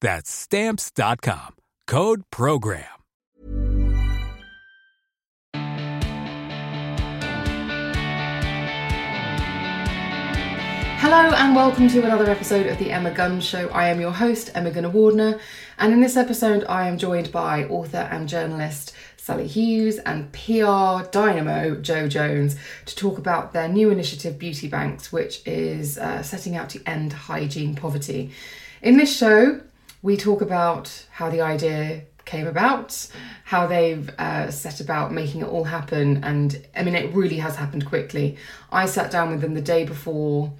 That's Stamps.com. Code PROGRAM. Hello and welcome to another episode of the Emma Guns Show. I am your host, Emma Gunavardhana, and in this episode, I am joined by author and journalist Sali Hughes and PR dynamo Jo Jones to talk about their new initiative, Beauty Banks, which is uh, setting out to end hygiene poverty. In this show, we talk about how the idea came about, how they've uh, set about making it all happen, and I mean, it really has happened quickly. I sat down with them the day before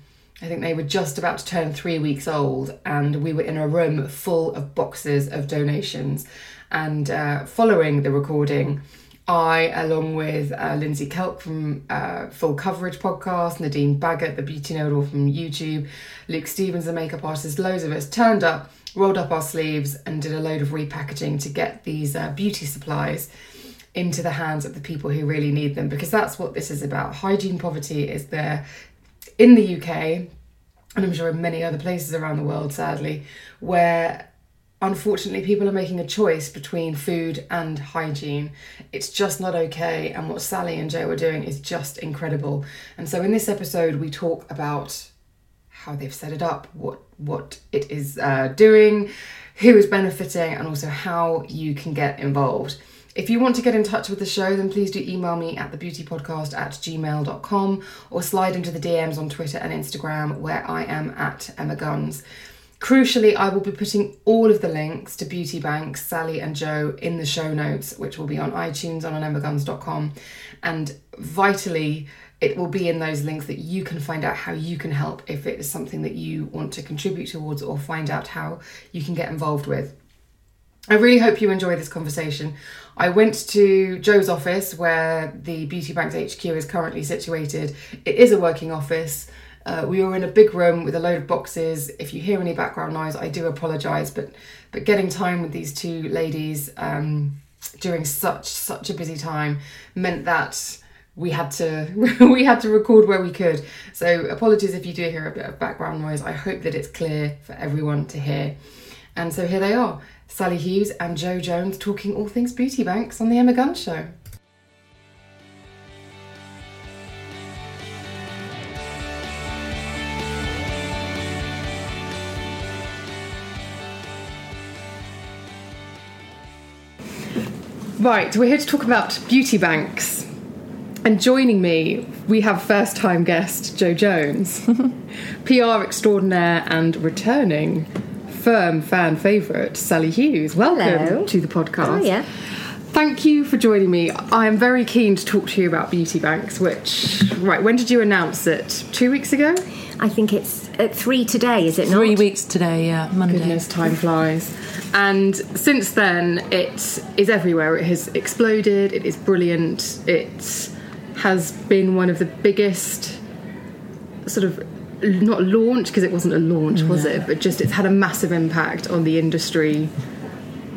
I think they were just about to turn three weeks old, and we were in a room full of boxes of donations. And uh, following the recording, I, along with uh, Lindsay Kelk from uh, Full Coverage podcast, Nadine Baggott, the beauty know from YouTube, Luke Stevens, the makeup artist, loads of us turned up, rolled up our sleeves, and did a load of repackaging to get these uh, beauty supplies into the hands of the people who really need them because that's what this is about. Hygiene poverty is there in the UK, and I'm sure in many other places around the world, sadly, where unfortunately people are making a choice between food and hygiene. It's just not okay, and what Sali and Jo are doing is just incredible. And so in this episode, we talk about how they've set it up, what what it is uh, doing, who is benefiting, and also how you can get involved. If you want to get in touch with the show, then please do email me at thebeautypodcast at gmail.com or slide into the DMs on Twitter and Instagram where I am at Emma Guns. Crucially, I will be putting all of the links to Beauty Banks, Sali and Jo in the show notes, which will be on iTunes on emmaguns.com. And vitally, it will be in those links that you can find out how you can help if it is something that you want to contribute towards or find out how you can get involved with. I really hope you enjoy this conversation. I went to Jo's office where the Beauty Banks HQ is currently situated. It is a working office. Uh, we were in a big room with a load of boxes. If you hear any background noise, I do apologise, but but getting time with these two ladies um, during such such a busy time meant that we had to we had to record where we could. So apologies if you do hear a bit of background noise. I hope that it's clear for everyone to hear. And so here they are. Sali Hughes and Jo Jones talking all things beauty banks on the Emma Guns Show. Right, we're here to talk about beauty banks. And joining me, we have first time guest Jo Jones, PR extraordinaire and returning firm fan favourite, Sali Hughes. Welcome Hello. to the podcast. Oh, yeah. Thank you for joining me. I am very keen to talk to you about Beauty Banks, which, right, when did you announce it? Two weeks ago? I think it's at three today, is it not? Three weeks today, yeah, Monday. Goodness, time flies. And since then, it is everywhere. It has exploded, it is brilliant, it has been one of the biggest sort of not launch because it wasn't a launch was it but just it's had a massive impact on the industry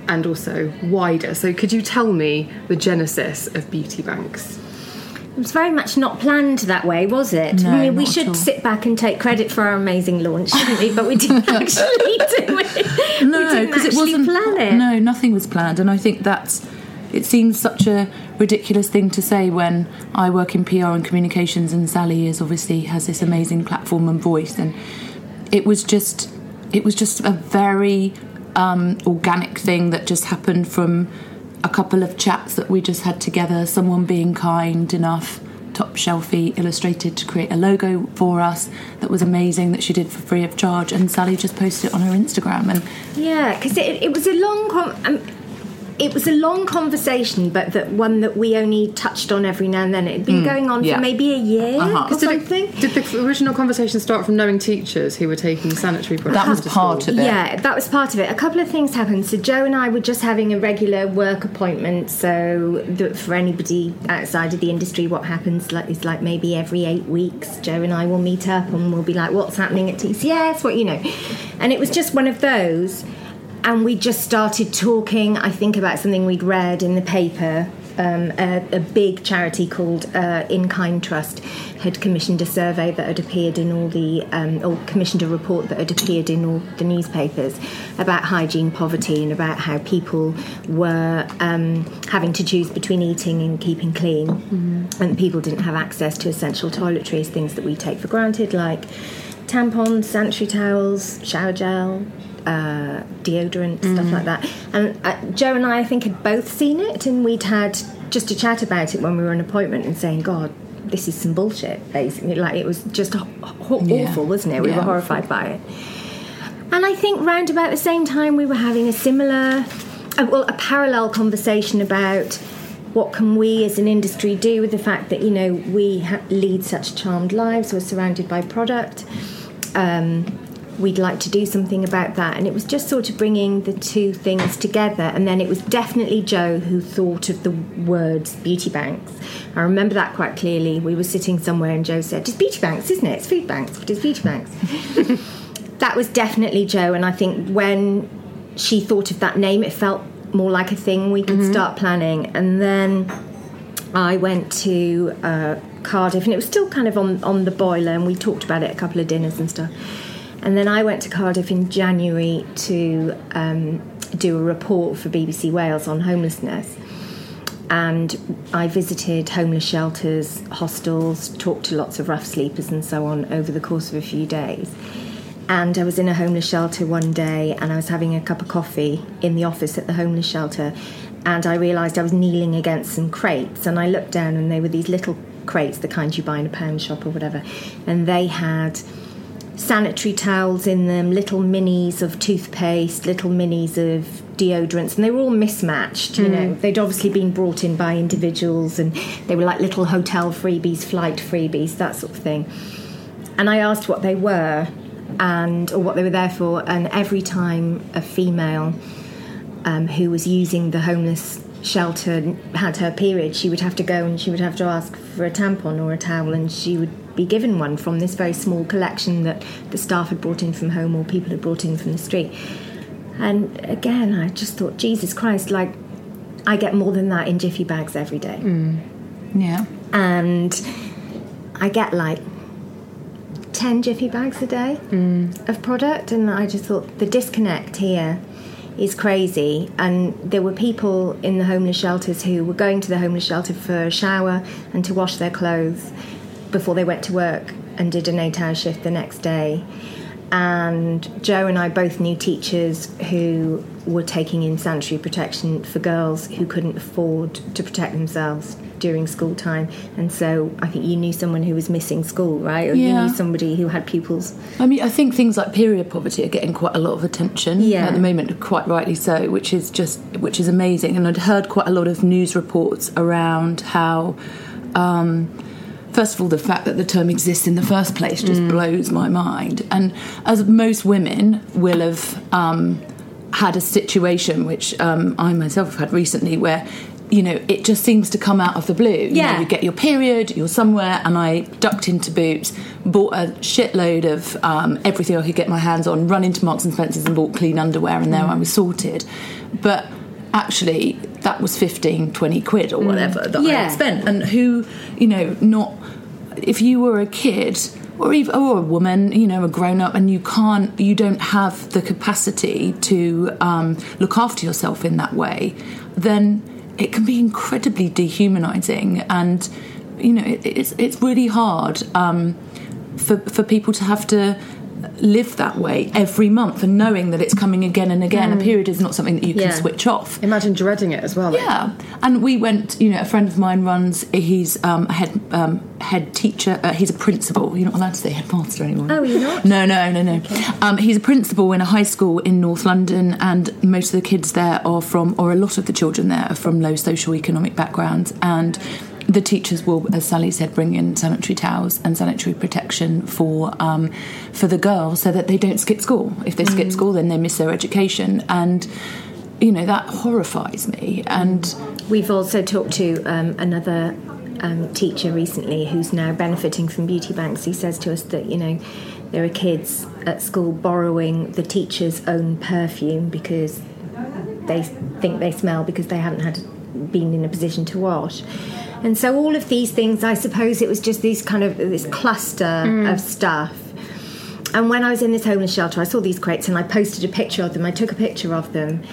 and also wider. So, could you tell me the genesis of Beauty Banks? It was very much not planned that way, was it? No, I mean, we not at should all. sit back and take credit for our amazing launch, shouldn't we? But we didn't actually do it. we No, because it wasn't. plan it. No, nothing was planned, and I think that's. It seems such a ridiculous thing to say when I work in PR and communications, and Sali is obviously has this amazing platform and voice, and it was just, it was just a very um, organic thing that just happened from a couple of chats that we just had together. Someone being kind enough top shelfy illustrated to create a logo for us that was amazing that she did for free of charge and Sali just posted it on her instagram and Yeah, because it, it was a long. Com- um, it was a long conversation, but that one that we only touched on every now and then. It had been going on yeah. for maybe a year Uh-huh. or Did, something. it, did the original conversation start from knowing teachers who were taking sanitary products? That was part school? of it. Yeah, that was part of it. A couple of things happened. So Jo and I were just having a regular work appointment. So that for anybody outside of the industry, what happens like, is like maybe every eight weeks, Jo and I will meet up and we'll be like, "What's happening at TCS?" What you know, and it was just one of those. And we just started talking. I think about something we'd read in the paper um, a, a big charity called uh, In Kind Trust had commissioned a survey that had appeared in all the, um, or commissioned a report that had appeared in all the newspapers about hygiene poverty and about how people were um, having to choose between eating and keeping clean. And people didn't have access to essential toiletries, things that we take for granted, like tampons, sanitary towels, shower gel, uh, deodorant, stuff like that. And uh, Jo and I, I think, had both seen it, and we'd had just a chat about it when we were on appointment and saying, God, this is some bullshit, basically. Like, it was just ho- ho- Yeah. awful, wasn't it? We Yeah, were horrified by it. And I think round about the same time, we were having a similar, uh, well, a parallel conversation about what can we as an industry do with the fact that you know we ha- lead such charmed lives, we're surrounded by product. Um, we'd like to do something about that, and it was just sort of bringing the two things together. And then it was definitely Jo who thought of the words beauty banks. I remember that quite clearly. We were sitting somewhere, and Jo said, "It's beauty banks, isn't it? It's food banks, but it's beauty banks." that was definitely Jo, and I think when she thought of that name, it felt more like a thing we could start planning. And then I went to uh, Cardiff, and it was still kind of on on the boiler, and we talked about it a couple of dinners and stuff. And then I went to Cardiff in January to um, do a report for BBC Wales on homelessness. And I visited homeless shelters, hostels, talked to lots of rough sleepers and so on over the course of a few days. And I was in a homeless shelter one day and I was having a cup of coffee in the office at the homeless shelter. And I realised I was kneeling against some crates. And I looked down and they were these little crates, the kind you buy in a pound shop or whatever. And they had sanitary towels in them, little minis of toothpaste, little minis of deodorants, and they were all mismatched. You know, they'd obviously been brought in by individuals, and they were like little hotel freebies, flight freebies, that sort of thing. And I asked what they were, and or what they were there for, and every time a female um, who was using the homeless shelter had her period, she would have to go and she would have to ask for a tampon or a towel, and she would be given one from this very small collection that the staff had brought in from home or people had brought in from the street. And again, I just thought, Jesus Christ, like I get more than that in jiffy bags every day. Mm. Yeah. And I get like 10 jiffy bags a day mm. of product, and I just thought the disconnect here is crazy. And there were people in the homeless shelters who were going to the homeless shelter for a shower and to wash their clothes before they went to work and did an eight hour shift the next day. And Jo and I both knew teachers who were taking in sanitary protection for girls who couldn't afford to protect themselves during school time. And so I think you knew someone who was missing school, right? Or you Yeah. knew somebody who had pupils. I mean, I think things like period poverty are getting quite a lot of attention Yeah. at the moment, quite rightly so, which is just which is amazing. And I'd heard quite a lot of news reports around how. Um, First of all, the fact that the term exists in the first place just blows my mind. And as most women will have um, had a situation, which um, I myself have had recently, where you know it just seems to come out of the blue. You know, Yeah. you get your period, you're somewhere, and I ducked into Boots, bought a shitload of um, everything I could get my hands on, run into Marks and Spencers and bought clean underwear, and there I was sorted. But actually that was 15 20 quid or whatever that I had spent. And who you know not if you were a kid or even or a woman you know a grown up and you can't you don't have the capacity to um, look after yourself in that way then it can be incredibly dehumanizing. And you know it, it's it's really hard um, for for people to have to live that way every month and knowing that it's coming again and again a period is not something that you can switch off Imagine dreading it as well. like, yeah, and we went. You know, a friend of mine runs. He's um, a head um, head teacher. Uh, he's a principal. You're not allowed to say headmaster anymore. Oh, you're not? No, no, no, no. Um, he's a principal in a high school in North London, and most of the kids there are from, or a lot of the children there are from low socio-economic backgrounds, and. The teachers will, as Sali said, bring in sanitary towels and sanitary protection for um, for the girls, so that they don't skip school. If they skip school, then they miss their education, and you know that horrifies me. And We've also talked to um, another um, teacher recently who's now benefiting from beauty banks. He says to us that you know there are kids at school borrowing the teacher's own perfume because they think they smell because they haven't had been in a position to wash. And so all of these things, I suppose it was just these kind of this cluster mm. of stuff. And when I was in this homeless shelter, I saw these crates and I posted a picture of them. I took a picture of them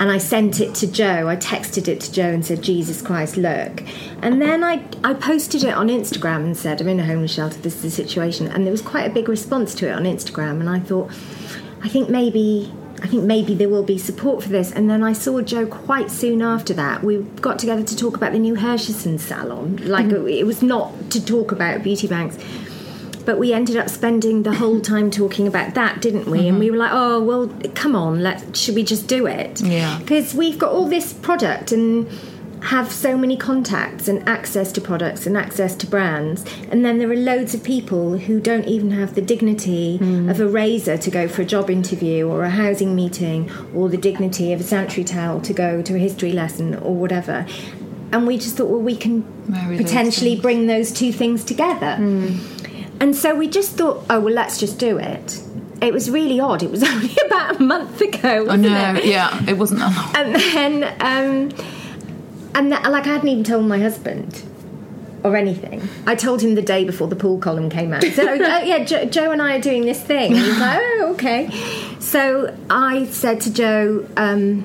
and I sent it to Jo. I texted it to Jo and said, Jesus Christ, look. And then I, I posted it on Instagram and said, I'm in a homeless shelter, this is the situation. And there was quite a big response to it on Instagram. And I thought, I think maybe. I think maybe there will be support for this. And then I saw Jo quite soon after that. We got together to talk about the new Hershesons salon. Like, mm-hmm. it was not to talk about beauty banks. But we ended up spending the whole time talking about that, didn't we? And mm-hmm. we were like, "Oh, well, come on, let's should we just do it?" Yeah. Because we've got all this product and have so many contacts and access to products and access to brands, and then there are loads of people who don't even have the dignity of a razor to go for a job interview or a housing meeting, or the dignity of a sanitary towel to go to a history lesson or whatever. And we just thought, well, we can Marry potentially things. bring those two things together. And so we just thought, oh, well, let's just do it. It was really odd. It was only about a month ago. I Wasn't know, It? yeah, it wasn't that long. And then, um, and that, like, I hadn't even told my husband or anything. I told him the day before the pool column came out. So, oh, yeah, Jo, Jo and I are doing this thing. And he's like, oh, okay. So I said to Jo, um,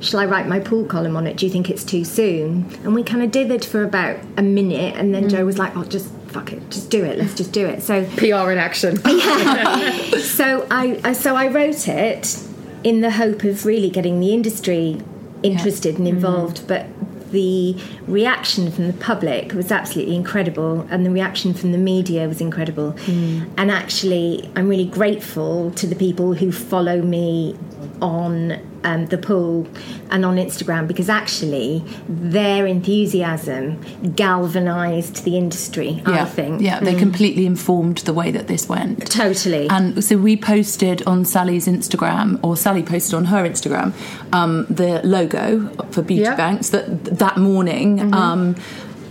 shall I write my pool column on it? Do you think it's too soon? And we kind of dithered for about a minute, and then Jo was like, "Oh, just fuck it, just do it. Let's just do it." So, PR in action. so I so I wrote it in the hope of really getting the industry interested and mm. involved, but. The reaction from the public was absolutely incredible, and the reaction from the media was incredible. Mm. And actually, I'm really grateful to the people who follow me on um, the pool and on Instagram because actually their enthusiasm galvanized the industry. I think. yeah, they completely informed the way that this went. Totally. And so we posted on Sali's Instagram, or Sali posted on her Instagram, um, the logo for Beauty Yeah. Banks that that morning. Um,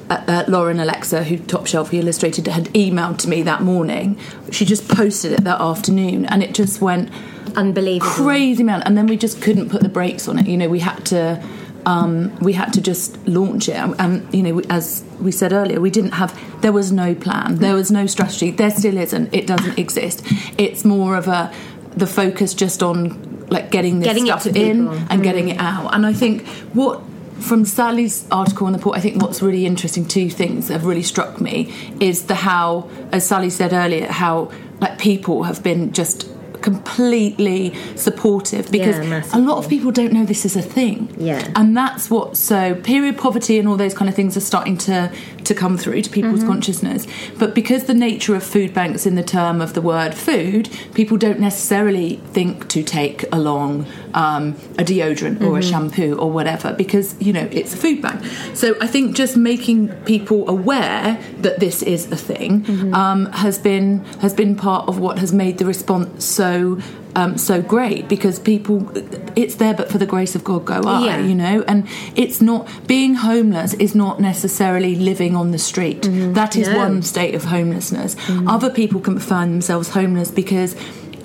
uh, uh, Lauren Alexa, who Top Shelf Illustrated, had emailed to me that morning. She just posted it that afternoon, and it just went Unbelievable. crazy amount. And then we just couldn't put the brakes on it. You know, we had to. Um, we had to just launch it, and, and you know, as we said earlier, we didn't have. There was no plan. There was no strategy. There still isn't. It doesn't exist. It's more of a the focus just on like getting this Getting stuff in and getting it out. And I think what from Sali's article in the port, I think what's really interesting, two things have really struck me is the how, as Sali said earlier, how like people have been just completely supportive because Yeah, a lot of people don't know this is a thing. Yeah. And that's what so period poverty and all those kind of things are starting to to come through to people's Mm-hmm. consciousness. But because the nature of food banks in the term of the word food, people don't necessarily think to take along um, a deodorant or a Mm-hmm. shampoo or whatever because you know it's a food bank. So I think just making people aware that this is a thing Mm-hmm. um, has been has been part of what has made the response so um, so great because people it's there but for the grace of God go I Yeah. you know? And it's not being homeless is not necessarily living on the street. That is No. one state of homelessness. Other people can find themselves homeless because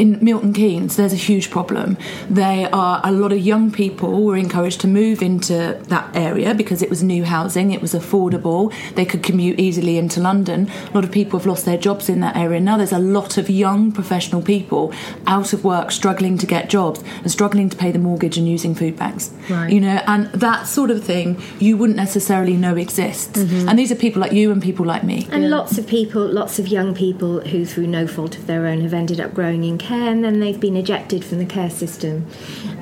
in Milton Keynes, there's a huge problem. There are a lot of young people were encouraged to move into that area because it was new housing, it was affordable, they could commute easily into London. A lot of people have lost their jobs in that area. Now there's a lot of young professional people out of work, struggling to get jobs and struggling to pay the mortgage and using food banks. Right. You know, and that sort of thing you wouldn't necessarily know exists. Mm-hmm. And these are people like you and people like me. And lots of people, lots of young people who, through no fault of their own, have ended up growing in care and then they've been ejected from the care system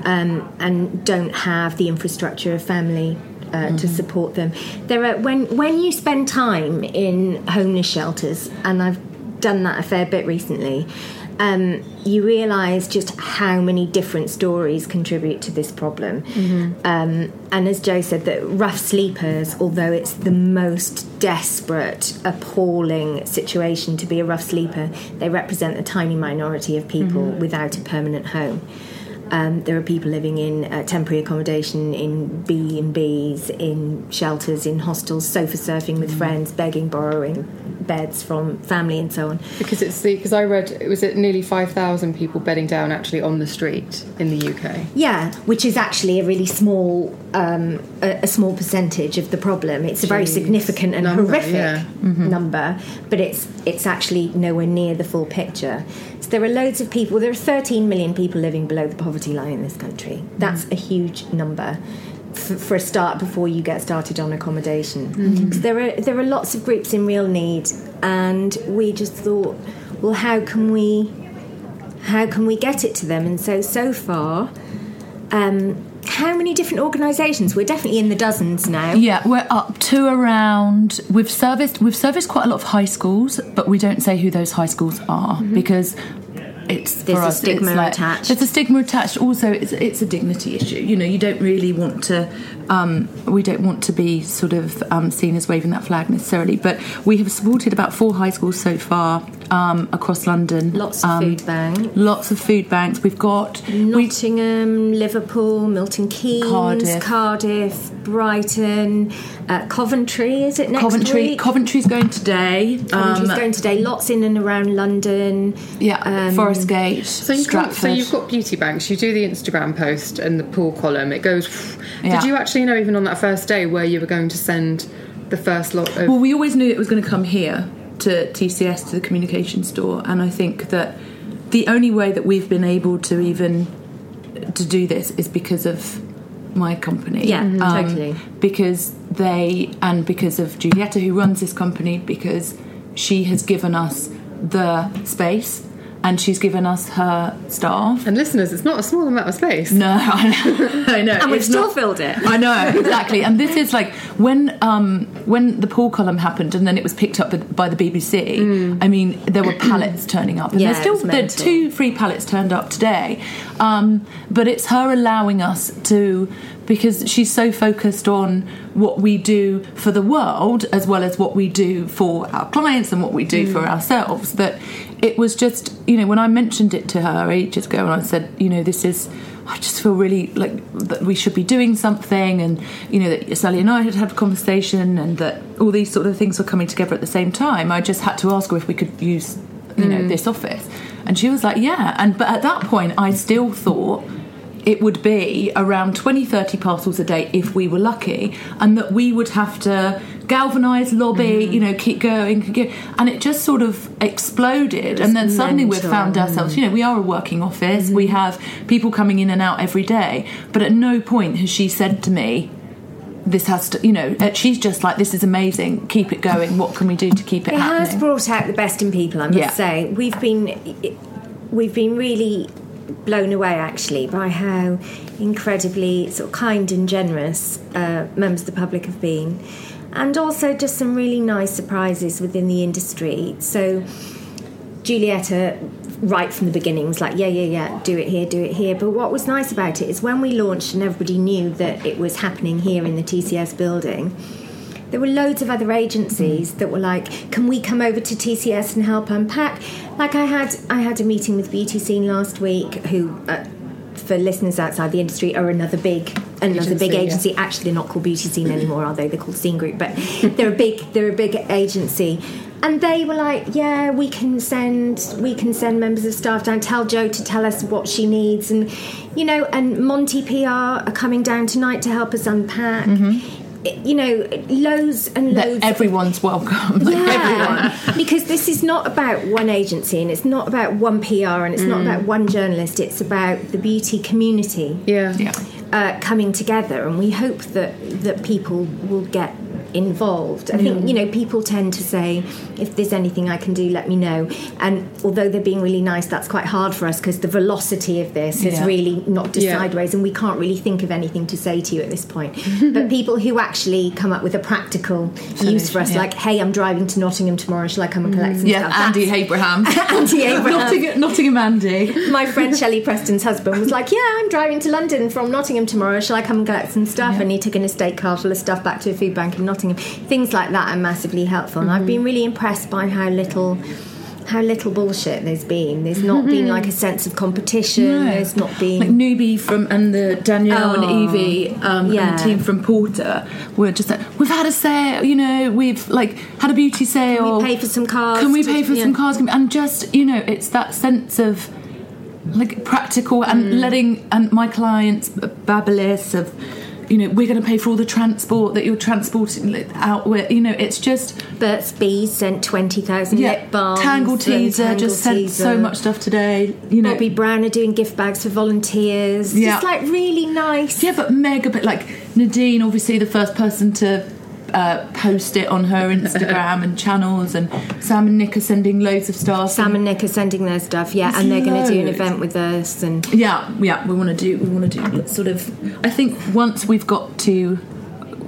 um, and don't have the infrastructure of family. Uh, To support them, there are when when you spend time in homeless shelters, and I've done that a fair bit recently. Um, you realise just how many different stories contribute to this problem. Um, and as Jo said, that rough sleepers, although it's the most desperate, appalling situation to be a rough sleeper, they represent a tiny minority of people without a permanent home. Um, there are people living in uh, temporary accommodation, in B and B's, in shelters, in hostels, sofa surfing with friends, begging, borrowing beds from family, and so on. Because it's the because I read it was it nearly five thousand people bedding down actually on the street in the UK. Yeah, which is actually a really small, um, a, a small percentage of the problem. It's a very significant and Number, horrific yeah. number, but it's it's actually nowhere near the full picture. So there are loads of people. There are 13 million people living below the poverty line in this country. That's a huge number. f- For a start, before you get started on accommodation, so there are there are lots of groups in real need, and we just thought, well, how can we how can we get it to them? And so, so far, um, how many different organisations? We're definitely in the dozens now. Yeah, we're up to around. We've serviced we've serviced quite a lot of high schools, but we don't say who those high schools are because it's Mm-hmm. There's for a us, stigma it's like, attached. There's a stigma attached. Also, it's it's a dignity issue. You know, you don't really want to. Um, we don't want to be sort of um, seen as waving that flag necessarily, but we have supported about four high schools so far um, across London. Lots of Um, food banks. Lots of food banks. We've got we Nottingham, Liverpool, Milton Keynes, Cardiff. Cardiff, Brighton, uh, Coventry. Is it next Coventry. week? Coventry's going today. Coventry's Um, going today. Lots in and around London. Yeah, Um, Forest Gate, So you've, got, so you've got beauty banks. You do the Instagram post and the pull column. It goes. Yeah. Did you actually know even on that first day where you were going to send the first lot of? Well, we always knew it was going to come here to TCS to the communication store, and I think that the only way that we've been able to even to do this is because of my company. Yeah, Mhm. totally. Because they and because of Julietta who runs this company because she has given us the space and she's given us her staff. and listeners, it's not a small amount of space. No, I know. I know. And we've still not- filled it. I know exactly, and this is like when um, when the pool column happened, and then it was picked up by the BBC. I mean, there were pallets turning up, and Yeah, there's still it was there mental. two free pallets turned up today. Um, but it's her allowing us to because she's so focused on what we do for the world as well as what we do for our clients and what we do for ourselves that it was just you know when I mentioned it to her ages ago and I said you know this is I just feel really like that we should be doing something, and you know that Sally and I had had a conversation, and that all these sort of things were coming together at the same time. I just had to ask her if we could use, you know, mm. this office, and she was like, "Yeah." And but at that point, I still thought it would be around 20 30 parcels a day if we were lucky and that we would have to galvanize lobby you know keep going keep going. and it just sort of exploded and then suddenly we've found ourselves you know we are a working office. We have people coming in and out every day. But at no point has she said to me this has to you know uh, she's just like this is amazing. Keep it going. What can we do to keep it, It happening? has brought out the best in people, I must Yeah. say. We've been we've been really blown away actually by how incredibly sort of kind and generous uh, members of the public have been, and also just some really nice surprises within the industry. So Julietta, right from the beginning, was like, yeah, yeah, yeah, do it here, do it here. But what was nice about it is when we launched and everybody knew that it was happening here in the TCS building, there were loads of other agencies that were like, "Can we come over to TCS and help unpack?" Like I had, I had a meeting with Beauty Seen last week, who, uh, for listeners outside the industry, are another big another big Agency, yeah. Actually, they're not called Beauty Seen anymore, are they? They're called Seen Group, but they're a big they're a big agency. And they were like, "Yeah, we can send we can send members of staff down. Tell Jo to tell us what she needs, and you know, and Monty PR are coming down tonight to help us unpack. It- You know, loads and That loads. everyone's welcome. Like, Yeah, because this is not about one agency and it's not about one PR and it's not about one journalist. It's about the beauty community Yeah. Yeah. uh, coming together, and we hope that that people will get involved. I think mm. you know people tend to say, if there's anything I can do, let me know. And although they're being really nice, that's quite hard for us because the velocity of this is Yeah. really knocked us Yeah. sideways, and we can't really think of anything to say to you at this point. but people who actually come up with a practical use for us, yeah. like, hey, I'm driving to Nottingham tomorrow, shall I come and collect mm. some Yeah, stuff? Andy Abraham. Andy Abraham. Nottingham, Nottingham Andy. my friend Shelley Preston's husband was like, "Yeah, I'm driving to London from Nottingham tomorrow. Shall I come and collect some stuff?" And he took an estate car full of stuff back to a food bank in Nottingham. Things like that are massively helpful, and I've been really impressed by how little. How little bullshit there's been. There's not been like a sense of competition. No. There's not been. Like Newbie from and the Danielle Oh, and Evie um, yeah. and the team from Porter were just like, we've had a sale, you know, we've like had a beauty sale. Can we pay for some cars Can we pay for yeah. some cars? And just you know, it's that sense of like practical and Mm. letting and my clients b- babbleless of. You know, we're going to pay for all the transport that you're transporting out with. You know, it's just Burt's Bees sent twenty thousand yeah. lip balms. Tangle Teezer Tangle just sent Teezer. so much stuff today. You know, Bobbi Brown are doing gift bags for volunteers. Yeah. Just like really nice. Yeah, but mega bit like Nadine, obviously the first person to uh, post it on her Instagram and channels, and Sam and Nic are sending loads of stuff. Sam and Nic are sending their stuff, yeah, There's and they're going to do an event with us, and yeah, yeah, we want to do. We want to do sort of. I think once we've got to.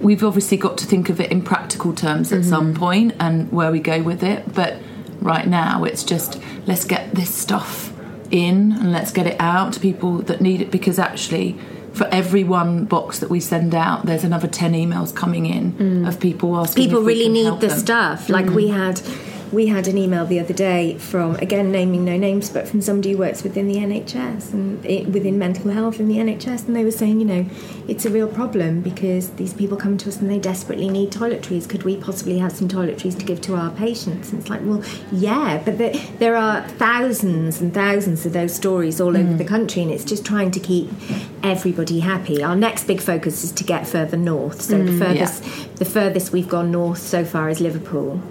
We've obviously got to think of it in practical terms at some point and where we go with it. But right now, it's just let's get this stuff in and let's get it out to people that need it because actually, for every one box that we send out, there's another 10 emails coming in mm. of people asking. people if we really need the them. stuff. Like we mm. had, we had an email the other day from again naming no names, but from somebody who works within the NHS and it, within mental health in the NHS, and they were saying, you know, it's a real problem because these people come to us and they desperately need toiletries. Could we possibly have some toiletries to give to our patients? And it's like, well, yeah, but there, there are thousands and thousands of those stories all over mm. the country, and it's just trying to keep everybody happy. Our next big focus is to get further north. So mm, the furthest, the furthest we've gone north so far is Liverpool.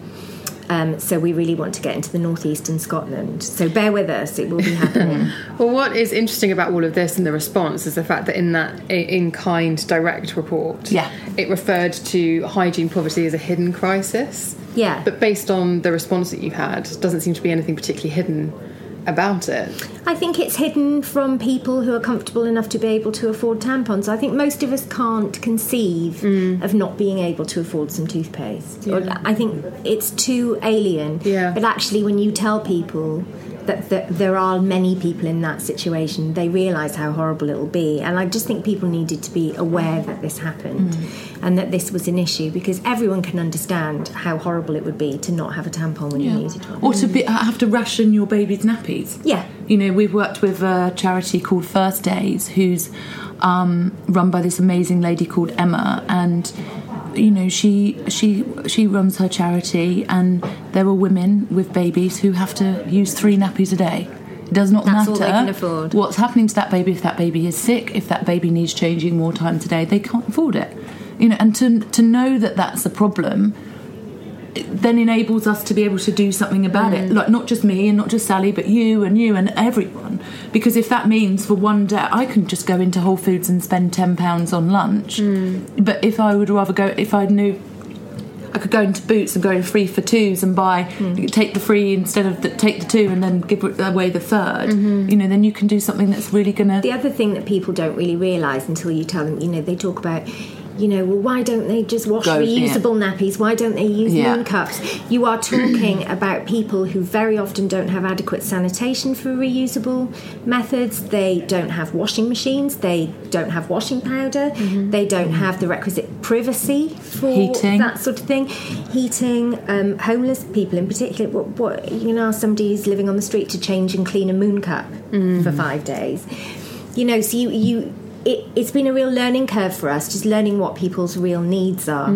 Um, so we really want to get into the northeast and Scotland. So bear with us; it will be happening. Well, what is interesting about all of this and the response is the fact that in that in kind direct report, Yeah. it referred to hygiene poverty as a hidden crisis. Yeah. But based on the response that you've had, doesn't seem to be anything particularly hidden about it. I think it's hidden from people who are comfortable enough to be able to afford tampons. I think most of us can't conceive mm. of not being able to afford some toothpaste. Or I think it's too alien. Yeah. But actually, when you tell people that, that there are many people in that situation, they realise how horrible it will be. And I just think people needed to be aware that this happened and that this was an issue because everyone can understand how horrible it would be to not have a tampon when you needed one. Or to be, have to ration your baby's nappies. Yeah. You know, we've worked with a charity called First Days, who's um, run by this amazing lady called Emma, and you know, she she she runs her charity, and there are women with babies who have to use three nappies a day. It does not That's matter all they can afford. what's happening to that baby if that baby is sick, if that baby needs changing more times a day, they can't afford it. You know, and to to know that that's a problem then enables us to be able to do something about Mm. it. Like not just me and not just Sali, but you and you and everyone. Because if that means for one day, I can just go into Whole Foods and spend ten pounds on lunch. Mm. But if I would rather go, if I knew. I could go into Boots and go in free for twos and buy, Mm. take the free instead of the, take the two and then give away the 3rd Mm-hmm. You know, then you can do something that's really gonna. The other thing that people don't really realise until you tell them, you know, they talk about, you know, well, why don't they just wash Go, yeah. reusable nappies? Why don't they use Yeah. moon cups? You are talking about people who very often don't have adequate sanitation for reusable methods. They don't have washing machines. They don't have washing powder. They don't have the requisite privacy for Heating. that sort of thing. Heating, um, homeless people in particular. What, what you can ask somebody who's living on the street to change and clean a moon cup for five days. You know, so you you it, it's been a real learning curve for us, just learning what people's real needs are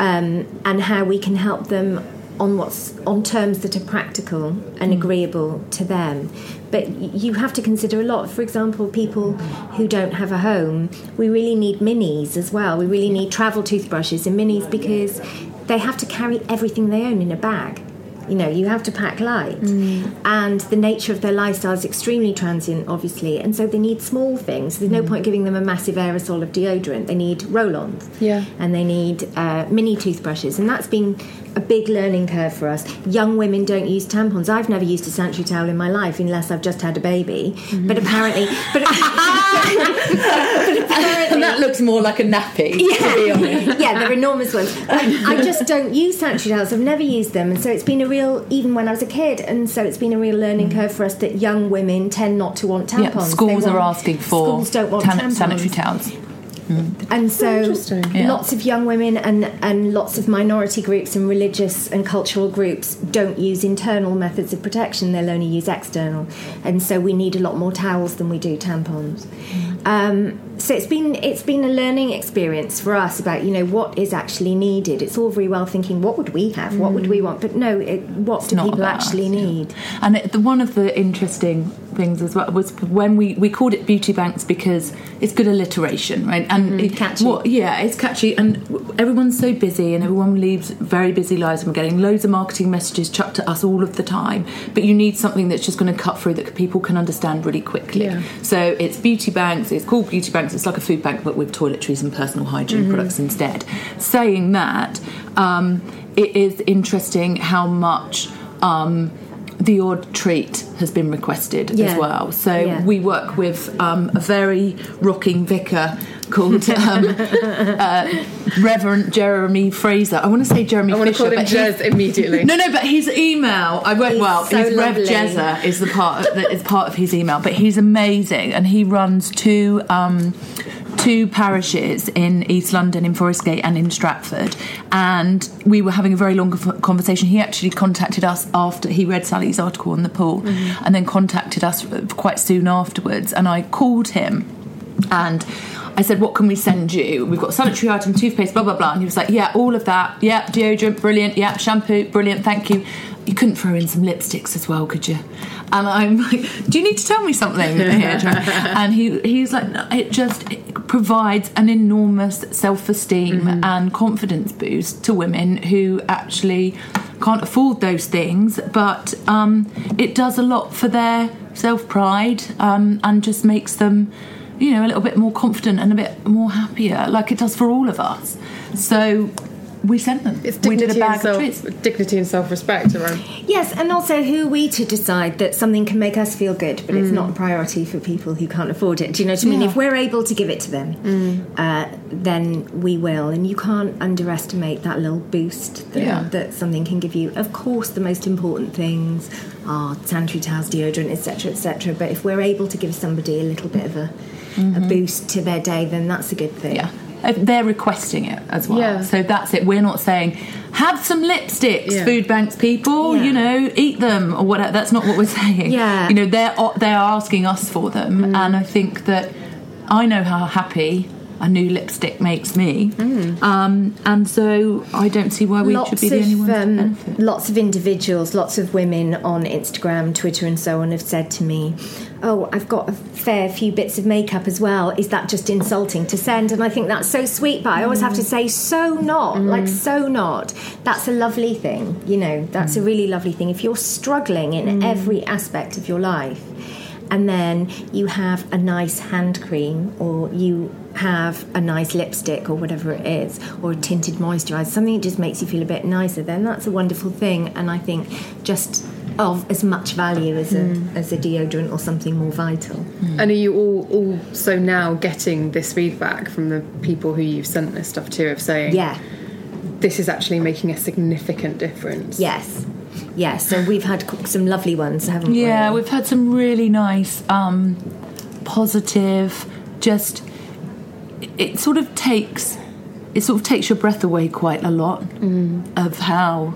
um, and how we can help them on what's on terms that are practical and agreeable to them. But you have to consider a lot. For example, people who don't have a home, we really need minis as well. We really need travel toothbrushes and minis because they have to carry everything they own in a bag. You know, you have to pack light, mm. and the nature of their lifestyle is extremely transient, obviously, and so they need small things. There's no mm. point giving them a massive aerosol of deodorant. They need roll-ons, Yeah. and they need uh, mini toothbrushes, and that's been a big learning curve for us. Young women don't use tampons. I've never used a sanitary towel in my life unless I've just had a baby. Mm-hmm. But apparently, but, but apparently, And that looks more like a nappy, to be honest. yeah, they're enormous ones. I, I just don't use sanitary towels. I've never used them, and so it's been a real, even when I was a kid, and so it's been a real learning mm. curve for us that young women tend not to want tampons. Yeah, schools They are asking for schools don't want tan- tampons. sanitary towels. Mm. and so oh, Interesting. Yeah. lots of young women and and lots of minority groups and religious and cultural groups don't use internal methods of protection they'll only use external and so we need a lot more towels than we do tampons mm. Um, so it's been it's been a learning experience for us about you know what is actually needed it's all very well thinking what would we have what would we want but no it, what do people actually us, yeah. need And it, the, one of the interesting things as well was when we, we called it beauty banks because it's good alliteration, right? And it, catchy. what- yeah, it's catchy, and everyone's so busy, and everyone leads very busy lives, and we're getting loads of marketing messages chucked at us all of the time. But you need something that's just going to cut through that people can understand really quickly. Yeah. So it's beauty banks. It's called beauty banks. It's like a food bank, but with toiletries and personal hygiene products instead. Saying that, um, it is interesting how much. Um, the odd treat has been requested Yeah. as well. So Yeah. we work with um, a very rocking vicar called um, uh, Reverend Jeremy Fraser. I want to say Jeremy I want to Fisher, call him but he's- Jez immediately. no, no, but his email, I won't. He's well, so his Rev lovely. Jezza is the part that is part of his email, but he's amazing, and he runs two. Um, Two parishes in East London, in Forest Gate and in Stratford, and we were having a very long conversation. He actually contacted us after he read Sali's article on the pool, mm-hmm. and then contacted us quite soon afterwards. And I called him, and I said, "What can we send you? We've got sanitary item, toothpaste, blah blah blah." And he was like, "Yeah, all of that. Yeah, deodorant, brilliant. Yeah, shampoo, brilliant. Thank you." You couldn't throw in some lipsticks as well, could you? And I'm like, "Do you need to tell me something and he he's like, no, "It just provides an enormous self-esteem and confidence boost to women who actually can't afford those things, but um, it does a lot for their self-pride um, and just makes them." you know, a little bit more confident and a bit more happier, like it does for all of us. So we sent them. It's we dignity, did a bag and self, of treats. dignity and self-respect around. Yes, and also who are we to decide that something can make us feel good, but it's mm. not a priority for people who can't afford it. Do you know what I mean? Yeah. If we're able to give it to them, mm. uh, then we will. And you can't underestimate that little boost that, Yeah. that something can give you. Of course, the most important things are sanitary towels, deodorant, etc., etc. But if we're able to give somebody a little bit of a, a mm-hmm. boost to their day, then that's a good thing. Yeah. If They're requesting it as well. Yeah. So that's it. We're not saying, have some lipsticks, Yeah. food banks people, Yeah. you know, eat them or whatever. That's not what we're saying. Yeah. You know, they're, they're asking us for them. Mm. And I think that I know how happy a new lipstick makes me. Um, and so I don't see why we lots should be the only ones um, benefit. lots of individuals, lots of women on Instagram, Twitter, and so on have said to me, "Oh, I've got a fair few bits of makeup as well. Is that just insulting to send?" And I think that's so sweet, but I always have to say, "So not, like so not." That's a lovely thing, you know. That's a really lovely thing. If you're struggling in every aspect of your life, and then you have a nice hand cream or you have a nice lipstick or whatever it is or a tinted moisturizer something that just makes you feel a bit nicer then that's a wonderful thing. And i think just of as much value as a as a deodorant or something more vital. And are you all also now getting this feedback from the people who you've sent this stuff to of saying, yeah. this is actually making a significant difference? yes. Yes so we've had some lovely ones haven't we? Yeah, we've had some really nice, um, positive, just it- it sort of takes it sort of takes your breath away quite a lot of how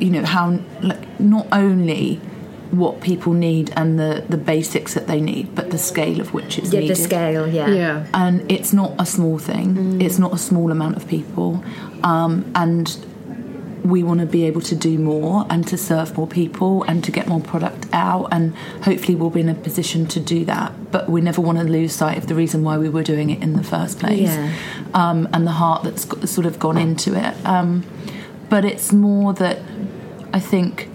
you know how like, not only what people need and the the basics that they need, but the scale of which it's Yeah, needed. the scale, yeah. Yeah. and it's not a small thing. It's not a small amount of people, um, and we want to be able to do more and to serve more people and to get more product out, and hopefully we'll be in a position to do that. But we never want to lose sight of the reason why we were doing it in the first place, Yeah. um, and the heart that's got, sort of gone into it. Um, but it's more that I think.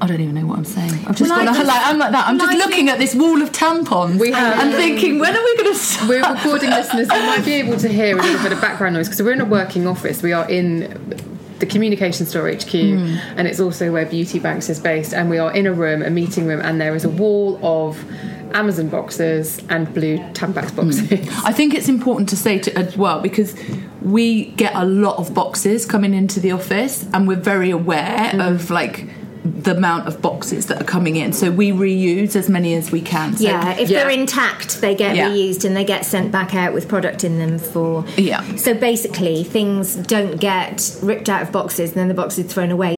I don't even know what I'm saying. I've just Well, got just- like I'm like that. I'm just looking at this wall of tampons We have- and thinking, when are we going to? We're recording listeners. You might be able to hear a little bit of background noise because we're in a working office. We are in the communication store HQ, hmm. and it's also where Beauty Banks is based. And we are in a room, a meeting room, and there is a wall of Amazon boxes and blue Tampax hmm. boxes. I think it's important to say to as well because we get a lot of boxes coming into the office, and we're very aware hmm. of like the amount of boxes that are coming in. So we reuse as many as we can. So Yeah, if Yeah. they're intact, they get Yeah. reused and they get sent back out with product in them for. Yeah. So basically, things don't get ripped out of boxes and then the box is thrown away.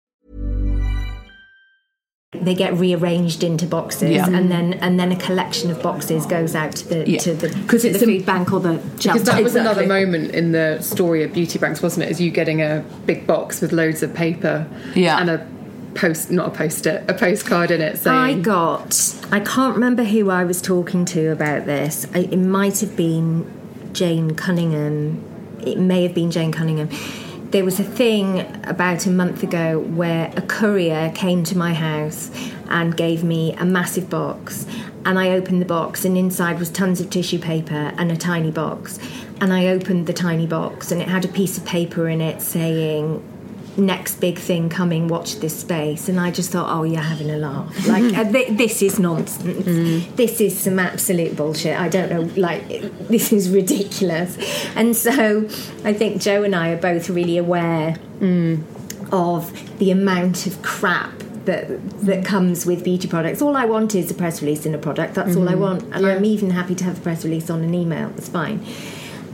They get rearranged into boxes, Yeah. and then and then a collection of boxes goes out to the Yeah. to the 'Cause to it's the a- food bank or the shelter. Because that was another moment in the story of Beauty Banks, wasn't it? Is you getting a big box with loads of paper Yeah. and a post, not a post-it, a postcard in it saying, I got. I can't remember who I was talking to about this. It might have been Jane Cunningham. It may have been Jane Cunningham. There was a thing about a month ago where a courier came to my house and gave me a massive box. And I opened the box, and inside was tons of tissue paper and a tiny box. And I opened the tiny box, and it had a piece of paper in it saying, next big thing coming watch this space. And i just thought oh you're having a laugh. Like mm. uh, th- this is nonsense. Mm. This is some absolute bullshit. I don't know like this is ridiculous. And so i think jo and i are both really aware mm. of the amount of crap that that comes with beauty products. All I want is a press release in a product. That's all I mm-hmm. want, and I'm even happy to have a press release on an email. That's fine.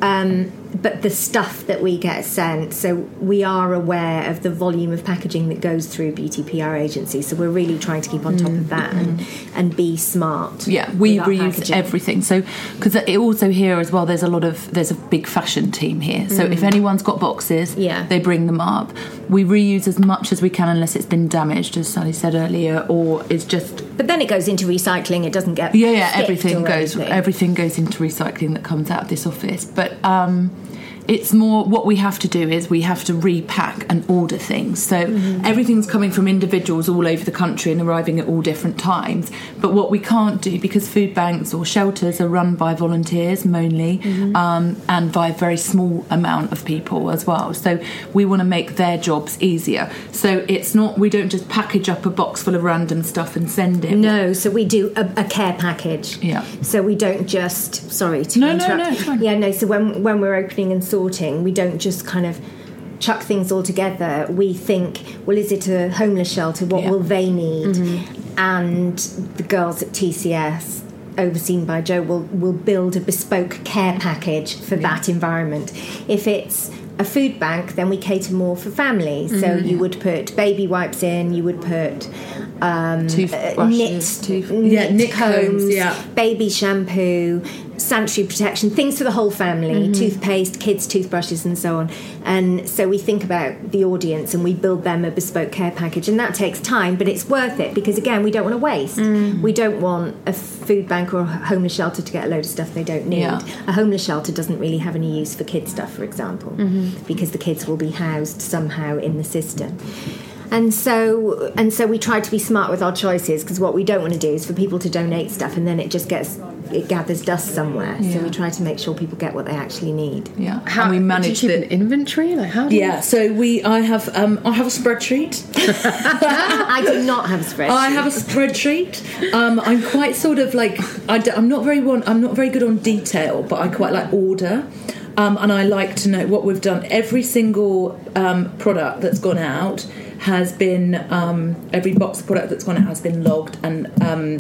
Um, but the stuff that we get sent, so we are aware of the volume of packaging that goes through beauty PR agencies. So we're really trying to keep on top of that and, and be smart. Yeah, we reuse packaging. everything. So, because it also here as well, there's a lot of there's a big fashion team here. So if anyone's got boxes, Mm. Yeah. they bring them up. We reuse as much as we can, unless it's been damaged, as Sali said earlier, or it's just But then it goes into recycling. It doesn't get yeah, yeah. Everything goes anything. everything goes into recycling that comes out of this office. But um, it's more what we have to do is we have to repack and order things. So Mm-hmm. everything's coming from individuals all over the country and arriving at all different times. But what we can't do because food banks or shelters are run by volunteers mainly Mm-hmm. um, and by a very small amount of people as well. So we want to make their jobs easier. So it's not we don't just package up a box full of random stuff and send it. No, so we do a, a care package. Yeah. So we don't just sorry to No, no, interrupt. no, fine. Yeah, no. So when when we're opening and sorting, we don't just kind of chuck things all together. We think, well, is it a homeless shelter? What Yeah. will they need? Mm-hmm. And the girls at TCS. Overseen by Jo, will will build a bespoke care package for that environment. If it's a food bank, then we cater more for families. So Mm-hmm. you would put baby wipes in, you would put um, Toothbrushes, knit, tooth- knit yeah, knit combs, combs, yeah. baby shampoo, sanitary protection, things for the whole family, Mm-hmm. toothpaste, kids' toothbrushes, and so on. And so we think about the audience and we build them a bespoke care package, and that takes time, but it's worth it because again, we don't want to waste. Mm. We don't want a food bank or a homeless shelter to get a load of stuff they don't need. Yeah. A homeless shelter doesn't really have any use for kid stuff, for example, Mm-hmm. because the kids will be housed somehow in the system. And so and so we try to be smart with our choices because what we don't want to do is for people to donate stuff and then it just gets it gathers dust somewhere. So we try to make sure people get what they actually need. Yeah, How and we manage keep the an inventory? Like how? Do you- Yeah, so we I have um, I have a spreadsheet. I do not have a spreadsheet. I have a spreadsheet. Um, I'm quite sort of like I am not very one. I'm not very good on detail, but I quite like order. Um, and I like to know what we've done. Every single um, product that's gone out has been um, every box of product that's gone out has been logged and. Um,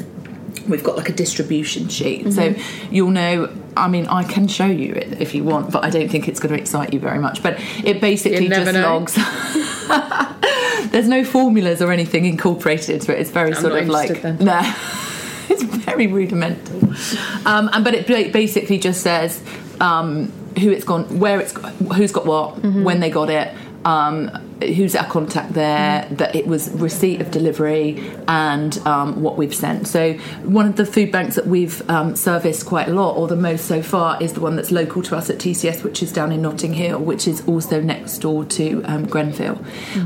We've got like a distribution sheet, So you'll know. I mean, I can show you it if you want, but I don't think it's going to excite you very much. But it basically just know. logs. There's no formulas or anything incorporated into it. It's very sort not of like no. it's very rudimental. Um, and but it basically just says um, who it's gone, where it's, who's got what, Mm-hmm. when they got it. Um, who's our contact there Mm-hmm. that it was receipt of delivery and um, what we've sent. So one of the food banks that we've um, serviced quite a lot or the most so far is the one that's local to us at TCS which is down in Notting Hill which is also next door to um, Grenfell.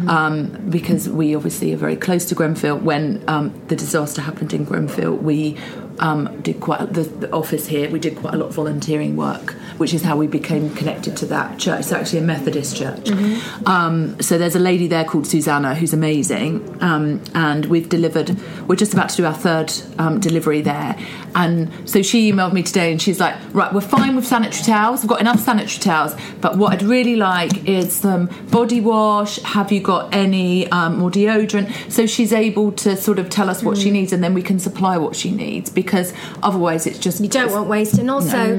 Um, because we obviously are very close to Grenfell. When um, the disaster happened in Grenfell we um, did quite the, the office here we did quite a lot of volunteering work which is how we became connected to that church it's actually a Methodist church um, so there's a lady there called Susanna who's amazing, um, and we've delivered. We're just about to do our third um, delivery there, and so she emailed me today, and she's like, "Right, we're fine with sanitary towels. We've got enough sanitary towels, but what I'd really like is some body wash. Have you got any um, more deodorant?" So she's able to sort of tell us what she needs, and then we can supply what she needs because otherwise it's just You don't want waste, and also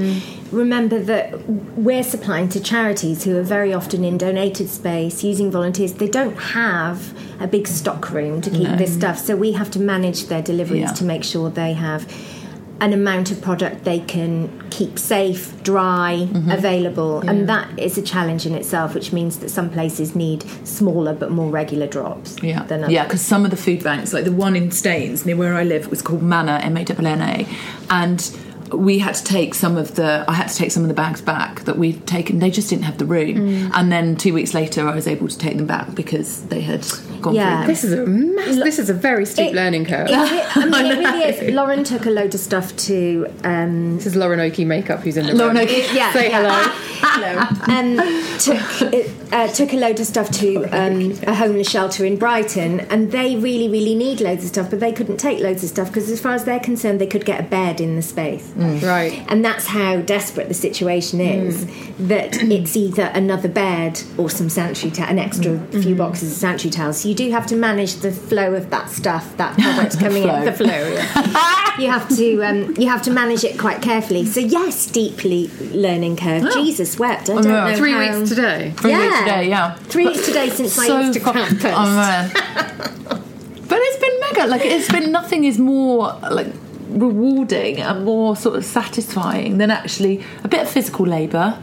remember that we're supplying to charities who are very often in donated space using volunteers. They don't have a big stock room to keep this stuff, so we have to manage their deliveries Yeah. to make sure they have an amount of product they can keep safe, dry, mm-hmm. available, and that is a challenge in itself. Which means that some places need smaller but more regular drops. Yeah, than others. yeah, because some of the food banks, like the one in Staines near where I live, was called Manna M A N A, and we had to take some of the I had to take some of the bags back that we'd taken. They just didn't have the room, Mm. and then two weeks later, I was able to take them back because they had gone Yeah. through. This is a mass, This is a very steep It- learning curve. It, I mean, it really is. Lauren took a load of stuff to um, this is Lauren Oakey makeup who's in the Lauren room. Oakey. yeah, Say yeah. hello. um, took uh, took a load of stuff to um, a homeless shelter in Brighton, and they really, really need loads of stuff, but they couldn't take loads of stuff because, as far as they're concerned, they could get a bed in the space. Right. And that's how desperate the situation is. That it's either another bed or some sanitary ta- an extra few boxes of sanitary towels. So you do have to manage the flow of that stuff, that product coming in. The flow. yeah. you have to um, you have to manage it quite carefully. So yes, deeply learning curve. Jesus wept. I don't yeah. know Three how- weeks today. Three weeks today, yeah. Three weeks today since my so Instagram fucking- post. oh, man. but it's been mega. Like it's been nothing is more like rewarding and more sort of satisfying than actually a bit of physical labour.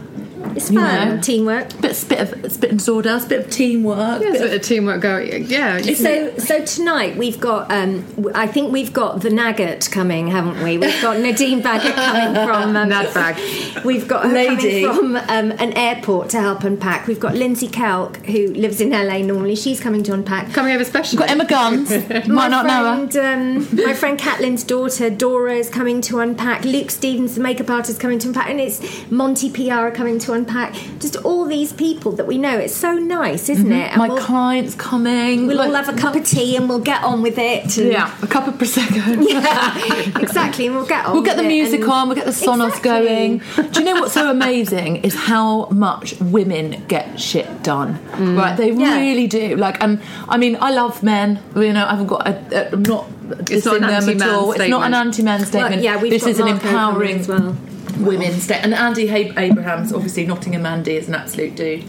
It's fun. know. Teamwork. Bit, bit of spit and sawdust, bit of teamwork. There's bit a of- bit of teamwork going. Yeah. you can- So, so tonight we've got. Um, w- I think we've got the Nugget coming, haven't we? We've got Nadine Baggott coming from um, Nad bag. We've got her Lady. coming from um, an airport to help unpack. We've got Lindsay Kelk, who lives in LA normally. She's coming to unpack. Coming over special. Got Emma Guns. Might my not know her. um, my friend Catherine's daughter Dora is coming to unpack. Luke Stevens, the makeup artist, is coming to unpack, and it's Monty PR coming to unpack. Just all these people that we know. It's so nice, isn't mm-hmm. it? And My we'll, client's coming. we'll all have a cup of tea and we'll get on with it. yeah, a cup of prosecco. Yeah, exactly, and we'll get on. We'll get the with it music on, we'll get the sonos Exactly. going. Do you know what's so amazing is how much women get shit done. Mm. Right, they Yeah. really do. Like, and I mean, I love men. You know, I haven't got. A, a, I'm not It's not an anti-man all. It's not an statement. anti-man statement. yeah, we've this got is an Marco coming empowering as well. Women state. And Andy Abrahams, obviously Nottingham Andy, is an absolute dude.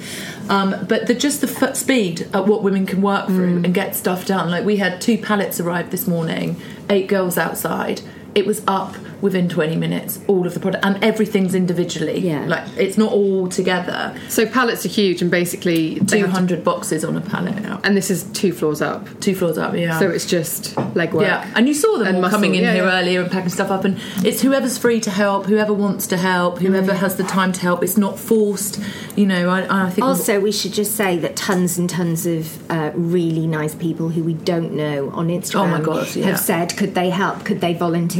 Um, but the just the foot speed at what women can work through and get stuff done. Like we had two pallets arrive this morning, eight girls outside. It was up within 20 minutes all of the product and everything's individually Yeah. like it's not all together So pallets are huge, and basically they have to- 200 boxes on a pallet and this is two floors up, two floors up yeah so it's just legwork. yeah, and you saw them all muscle, coming in yeah, here yeah. earlier and packing stuff up, and it's whoever's free to help, whoever wants to help, whoever has the time to help. It's not forced, you know. I, I think Also, we should just say that tons and tons of uh, really nice people who we don't know on Instagram Oh my God, yeah. have said, could they help? Could they volunteer?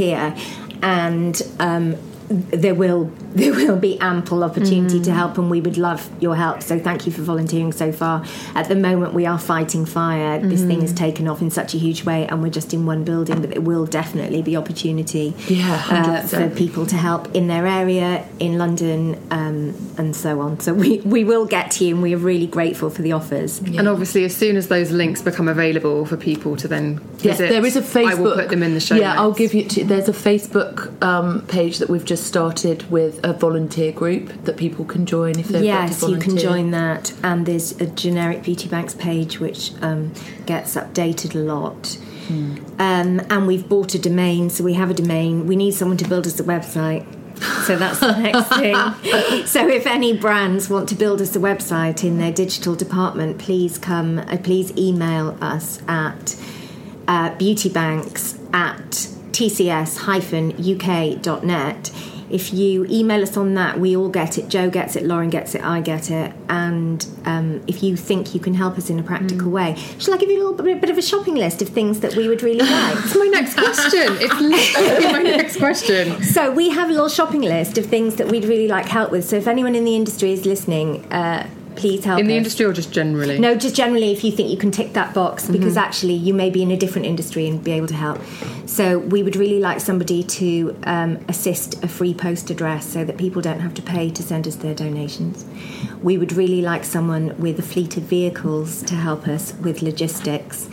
And um, there will there will be ample opportunity Mm. to help, and we would love your help. So thank you for volunteering so far. At the moment, we are fighting fire. This thing Mm. has taken off in such a huge way, and we're just in one building, but there will definitely be opportunity Yeah, uh, for people to help in their area, in London, um, and so on. So we, we will get to you, and we are really grateful for the offers. And obviously, as soon as those links become available for people to then Yes, visit, there is a Facebook. I will put them in the show. Yeah, I'll give you. T- there's a Facebook um, page that we've just started with a volunteer group that people can join if they've Yes, to you can join that, and there's a generic beauty banks page which um, gets updated a lot. Hmm. Um, and we've bought a domain, so we have a domain. We need someone to build us a website. So that's the next thing. So if any brands want to build us a website in their digital department, please come. Uh, please email us at uh, beautybanks at tcs-uk.net. If you email us on that, we all get it. Jo gets it, Lauren gets it, I get it. And um, if you think you can help us in a practical way, shall I give you a little bit, bit of a shopping list of things that we would really like? That's my next question. It's literally my next question. So we have a little shopping list of things that we'd really like help with. So if anyone in the industry is listening, uh, please help In the us. industry or just generally? No, just generally, if you think you can tick that box, because actually you may be in a different industry and be able to help. So we would really like somebody to um, assist a free post address so that people don't have to pay to send us their donations. We would really like someone with a fleet of vehicles to help us with logistics.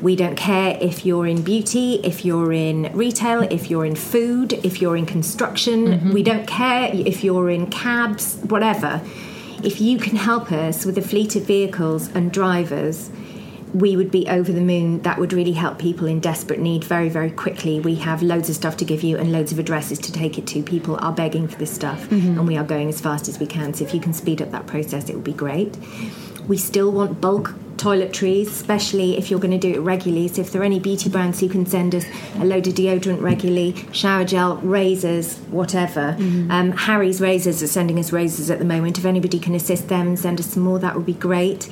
We don't care if you're in beauty, if you're in retail, if you're in food, if you're in construction. We don't care if you're in cabs, whatever. If you can help us with a fleet of vehicles and drivers, we would be over the moon. That would really help people in desperate need very, very quickly. We have loads of stuff to give you and loads of addresses to take it to. People are begging for this stuff, mm-hmm. and we are going as fast as we can. So if you can speed up that process, it would be great. We still want bulk toiletries, especially if you're going to do it regularly. So if there are any beauty brands who can send us a load of deodorant regularly, shower gel, razors, whatever. Um, Harry's razors are sending us razors at the moment. If anybody can assist them and send us some more, that would be great.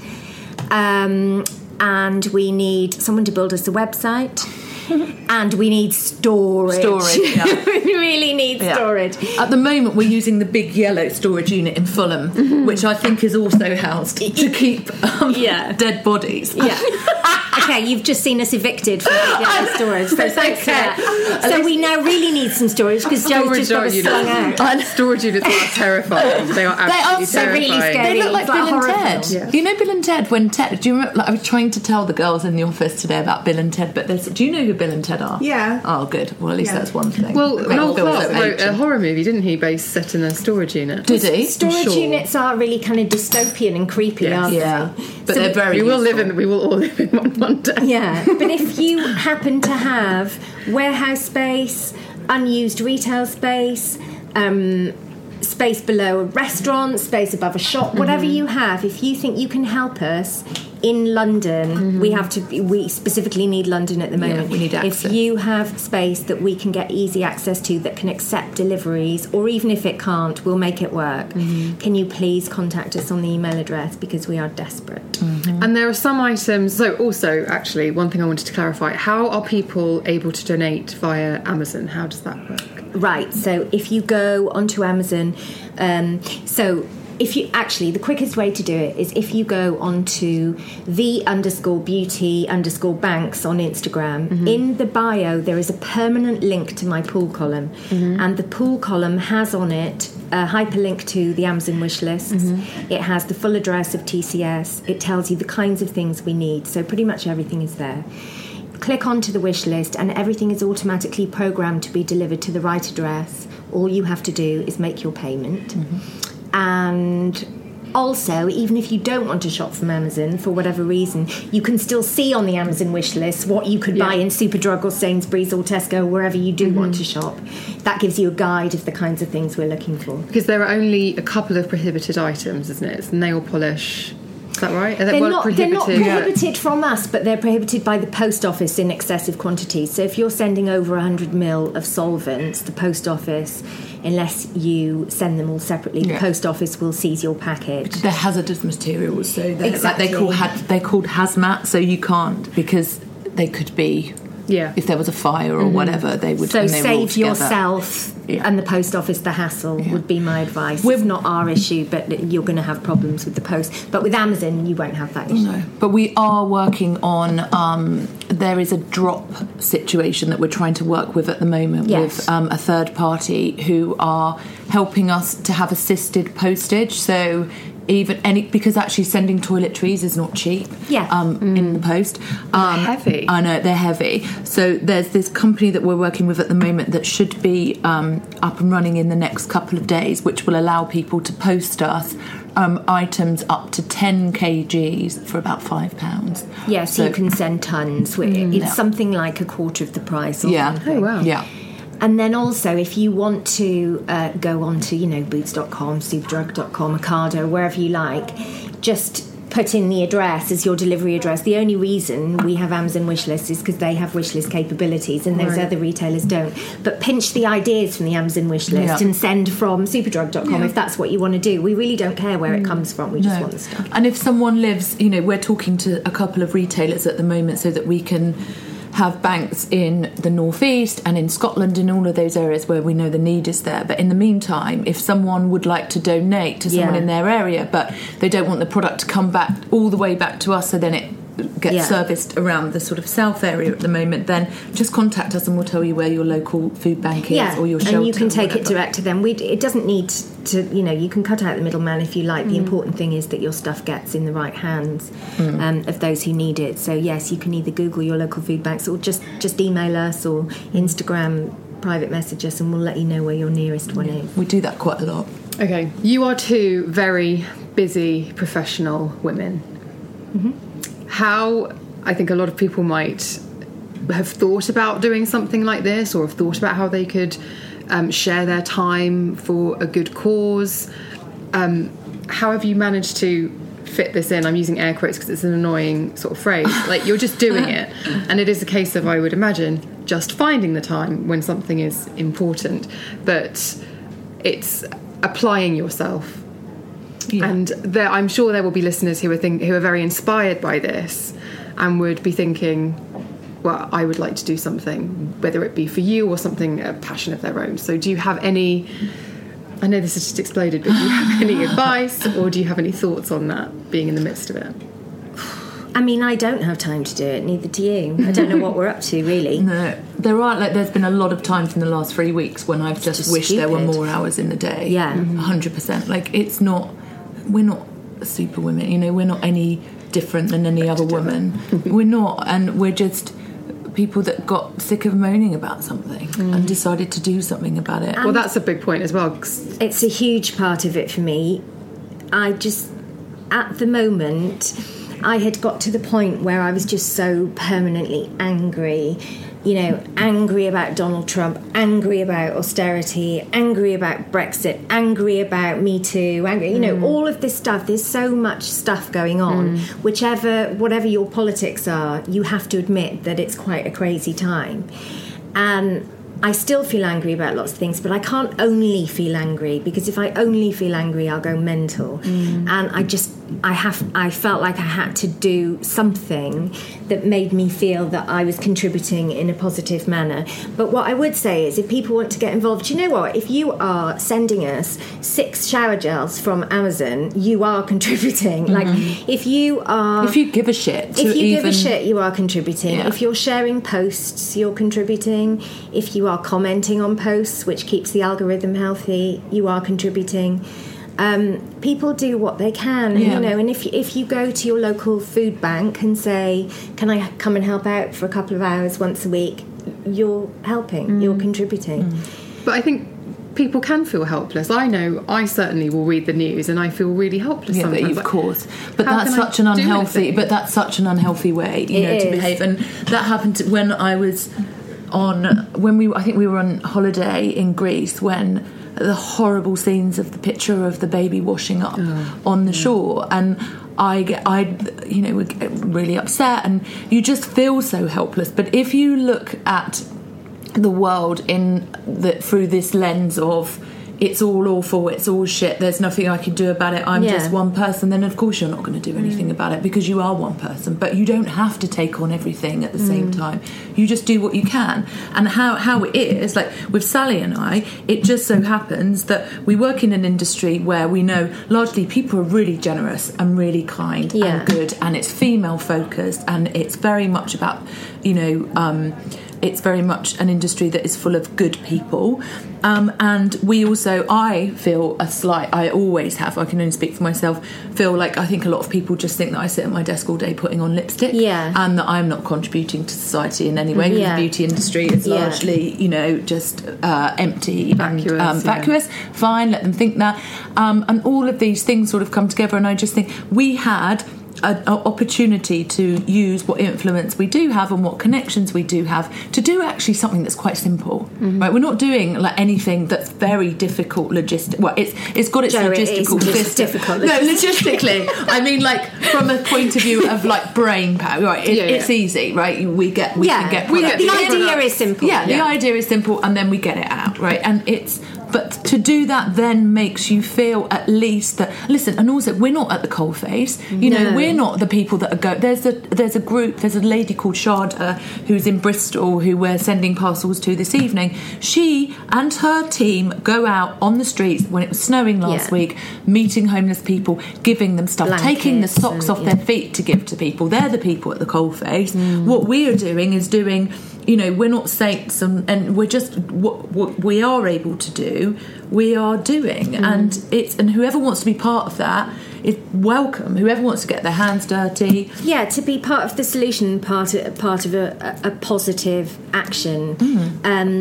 Um, and we need someone to build us a website. and we need storage. Storage, yeah. we really need Yeah. storage. At the moment, we're using the big yellow storage unit in Fulham, which I think is also housed to keep um, Yeah. dead bodies. Yeah. okay, you've just seen us evicted from the storage, so thanks for that. So we now really need some storage because Jo's just got us units. slung out. And storage units are terrifying. They are absolutely so really terrifying. scary. They look like like Bill and horror Ted. film. You know Bill and Ted when Ted. Do you remember? Like, I was trying to tell the girls in the office today about Bill and Ted, but there's. Do you know who Bill and Ted are? Yeah. Oh, good. Well, at least Yeah. that's one thing. Well, It makes Noel me Clarke wrote a horror movie, didn't he, based set in a storage unit? Did he? Storage sure. units are really kind of dystopian and creepy, Yes. aren't Yeah, they? but So they're very. We will live in. We will all live in one one day. Yeah, but if you happen to have warehouse space, unused retail space, um, space below a restaurant, space above a shop, whatever Mm-hmm. you have, if you think you can help us in London, we have to. We specifically need London at the moment. Mm-hmm. we need access. If you have space that we can get easy access to, that can accept deliveries, or even if it can't, we'll make it work. Mm-hmm. Can you please contact us on the email address because we are desperate. Mm. And there are some items. So, also, actually, one thing I wanted to clarify: how are people able to donate via Amazon? How does that work? Right. So if you go onto Amazon, um, so if you actually the quickest way to do it is if you go onto the underscore beauty underscore banks on Instagram. Mm-hmm. In the bio, there is a permanent link to my pool column, mm-hmm. and the pool column has on it a hyperlink to the Amazon wish lists. Mm-hmm. It has the full address of TCS. It tells you the kinds of things we need. So pretty much everything is there click onto the wish list and everything is automatically programmed to be delivered to the right address all you have to do is make your payment and also, even if you don't want to shop from Amazon for whatever reason, you can still see on the Amazon wish list what you could buy in Superdrug or Sainsbury's or Tesco, wherever you do want to mm-hmm. shop. That gives you a guide of the kinds of things we're looking for. Because there are only a couple of prohibited items, isn't it? It's nail polish. Is that right? Are they- They're not, they're not prohibited? prohibited from us, but they're prohibited by the post office in excessive quantities. So if you're sending over 100 mil of solvents, the post office, unless you send them all separately, the post office will seize your package. They're hazardous materials, so they're, like Exactly. they call ha- they're called hazmat, so you can't because they could be. Yeah. If there was a fire or whatever, they would. So they save yourself Yeah. and the post office the hassle would be my advice. It's not our issue, but you're going to have problems with the post. But with Amazon, you won't have that issue. No, but we are working on. Um, there is a drop situation that we're trying to work with at the moment Yes. with um, a third party who are helping us to have assisted postage. So even any because actually sending toiletries is not cheap. Yeah. Um, in the post. Um, heavy. I know they're heavy. So there's this company that we're working with at the moment that should be um, up and running in the next couple of days, which will allow people to post us um, items up to 10 kgs for about five pounds. Yeah, so, you can send tons. It's Mm, yeah. something like a quarter of the price. Or Yeah. something. Oh, wow. Yeah. And then also, if you want to uh, go on to, you know, boots.com, superdrug.com, Ocado, wherever you like, just put in the address as your delivery address. The only reason we have Amazon wishlist is because they have wishlist capabilities and those Right. other retailers don't. But pinch the ideas from the Amazon wishlist Yeah. and send from superdrug.com Yeah. if that's what you want to do. We really don't care where it comes from, we just No. want the stuff. And if someone lives, you know, we're talking to a couple of retailers at the moment so that we can have banks in the northeast and in Scotland and all of those areas where we know the need is there. But in the meantime, if someone would like to donate to someone Yeah. in their area, but they don't want the product to come back all the way back to us, so then it gets Yeah. serviced around the sort of south area at the moment, then just contact us and we'll tell you where your local food bank is yeah, or your shelter. and you can take it direct to them. We, it doesn't need to, you know, you can cut out the middleman if you like. Mm. The important thing is that your stuff gets in the right hands Mm. um, of those who need it. So yes, you can either Google your local food banks or just just email us or Instagram private message us, and we'll let you know where your nearest one is. We do that quite a lot. Okay, you are two very busy professional women. How I think a lot of people might have thought about doing something like this, or have thought about how they could um, share their time for a good cause. Um, how have you managed to fit this in? I'm using air quotes because it's an annoying sort of phrase. Like you're just doing it, and it is a case of I would imagine just finding the time when something is important, but it's applying yourself and there, I'm sure there will be listeners who are think, who are very inspired by this and would be thinking, well, I would like to do something, whether it be for you or something a passion of their own. So, do you have any? I know this has just exploded, but do you have any advice or do you have any thoughts on that? Being in the midst of it. I mean, I don't have time to do it. Neither do you. I don't know what we're up to really. No, there are like there's been a lot of times in the last three weeks when I've just, just wished there were more hours in the day. Yeah. hundred percent. Like it's not. We're not super women. You know, we're not any different than any other woman. we're not, and we're just people that got sick of moaning about something and mm. decided to do something about it. well, that's a big point as well. 'cause it's a huge part of it for me. I just, at the moment, I had got to the point where I was just so permanently angry. You know, angry about Donald Trump, angry about austerity, angry about Brexit, angry about Me Too, angry, you know, mm. all of this stuff. There's so much stuff going on. Mm. Whichever, whatever your politics are, you have to admit that it's quite a crazy time. And I still feel angry about lots of things, but I can't only feel angry because if I only feel angry, I'll go mental. Mm. And I just, I have, I felt like I had to do something that made me feel that I was contributing in a positive manner. But what I would say is, if people want to get involved, you know what? If you are sending us six shower gels from Amazon, you are contributing. Like, mm-hmm. if you are, if you give a shit, if you give a shit, you are contributing. Yeah. If you're sharing posts, you're contributing. If you are commenting on posts, which keeps the algorithm healthy, you are contributing. Um, people do what they can, Yeah. you know. And if if you go to your local food bank and say, "Can I come and help out for a couple of hours once a week?" You're helping. You're contributing. But I think people can feel helpless. I know I certainly will read the news and I feel really helpless Yeah, but sometimes. of course. But how that's can I such an unhealthy. But that's such an unhealthy way, you It know, to behave. And that happened to, when I was on when we. I think we were on holiday in Greece when the horrible scenes of the picture of the baby washing up on the shore and. I get, I, you know, would get really upset, and you just feel so helpless. But if you look at the world in the through this lens of it's all awful, it's all shit, there's nothing I can do about it, I'm Yeah. just one person, then of course you're not going to do anything about it because you are one person. But you don't have to take on everything at the same time. You just do what you can. And how, how it is, like with Sali and I, it just so happens that we work in an industry where we know largely people are really generous and really kind Yeah. and good and it's female focused and it's very much about, you know, um, it's very much an industry that is full of good people. Um, and we also, I feel a slight, I always have, I can only speak for myself, feel like I think a lot of people just think that I sit at my desk all day putting on lipstick. Yeah. And that I'm not contributing to society in any way. Yeah. The beauty industry is Yeah. largely, you know, just uh, empty Vacuous, and um, vacuous. Fine, let them think that. Um, and all of these things sort of come together. And I just think we had an opportunity to use what influence we do have and what connections we do have to do actually something that's quite simple Mm-hmm. right we're not doing like anything that's very difficult logistic well it's it's got its it is logistical system. difficult no logistically i mean like from a point of view of like brain power right it, Yeah, yeah. it's easy right we get we Yeah. can get We get the idea product. is simple. Yeah, the idea is simple, and then we get it out, right? And it's but to do that then makes you feel at least that listen. And also, we're not at the coalface. You know, we're not the people that are go. There's a there's a group. There's a lady called Sharda who's in Bristol who we're sending parcels to this evening. She and her team go out on the streets when it was snowing last Yeah. week, meeting homeless people, giving them stuff, taking the socks and- off their feet to give to people. They're the people at the coalface. Mm. What we are doing is doing, you know, we're not saints and, and we're just what, what we are able to do, we are doing. Mm. And it's and whoever wants to be part of that is welcome. Whoever wants to get their hands dirty. Yeah, to be part of the solution, part of, part of a, a positive action, Mm. um,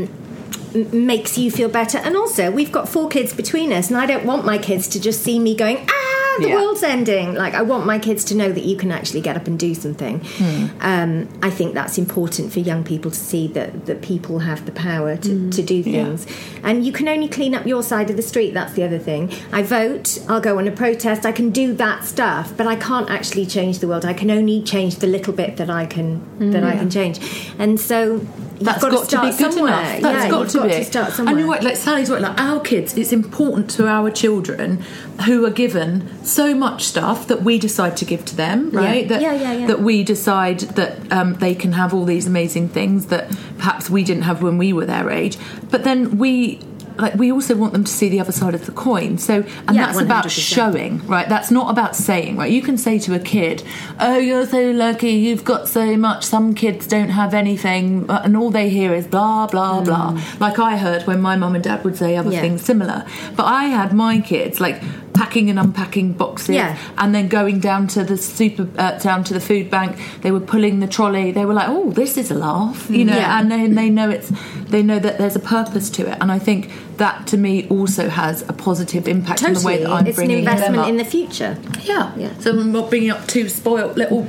makes you feel better. And also, we've got four kids between us, and I don't want my kids to just see me going, ah, the Yeah. world's ending. Like, I want my kids to know that you can actually get up and do something. Hmm. Um, I think that's important for young people to see that, that people have the power to, to do things. And you can only clean up your side of the street, that's the other thing. I vote, I'll go on a protest, I can do that stuff, but I can't actually change the world. I can only change the little bit that I can that I can change. And so you've That's got, got, to start be good somewhere. enough. That's yeah, got you've to got be. to start somewhere. And you're right, like Sali's right, like our kids, it's important to our children who are given so much stuff that we decide to give to them, right? That, Yeah, yeah, yeah. that we decide that um, they can have all these amazing things that perhaps we didn't have when we were their age. But then we like we also want them to see the other side of the coin. So and Yeah, that's about 100%. showing, right? That's not about saying, right? You can say to a kid, "Oh, you're so lucky, you've got so much." Some kids don't have anything, and all they hear is blah blah blah. Like I heard when my mum and dad would say other Mm. Yeah. things similar. But I had my kids like packing and unpacking boxes Yeah. and then going down to the super uh, down to the food bank they were pulling the trolley they were like oh this is a laugh you know Yeah. and then they know it's they know that there's a purpose to it and i think that to me also has a positive impact in the way that i'm it's an bringing them investment up. in the future. yeah Yeah. so i'm not bringing up two spoiled little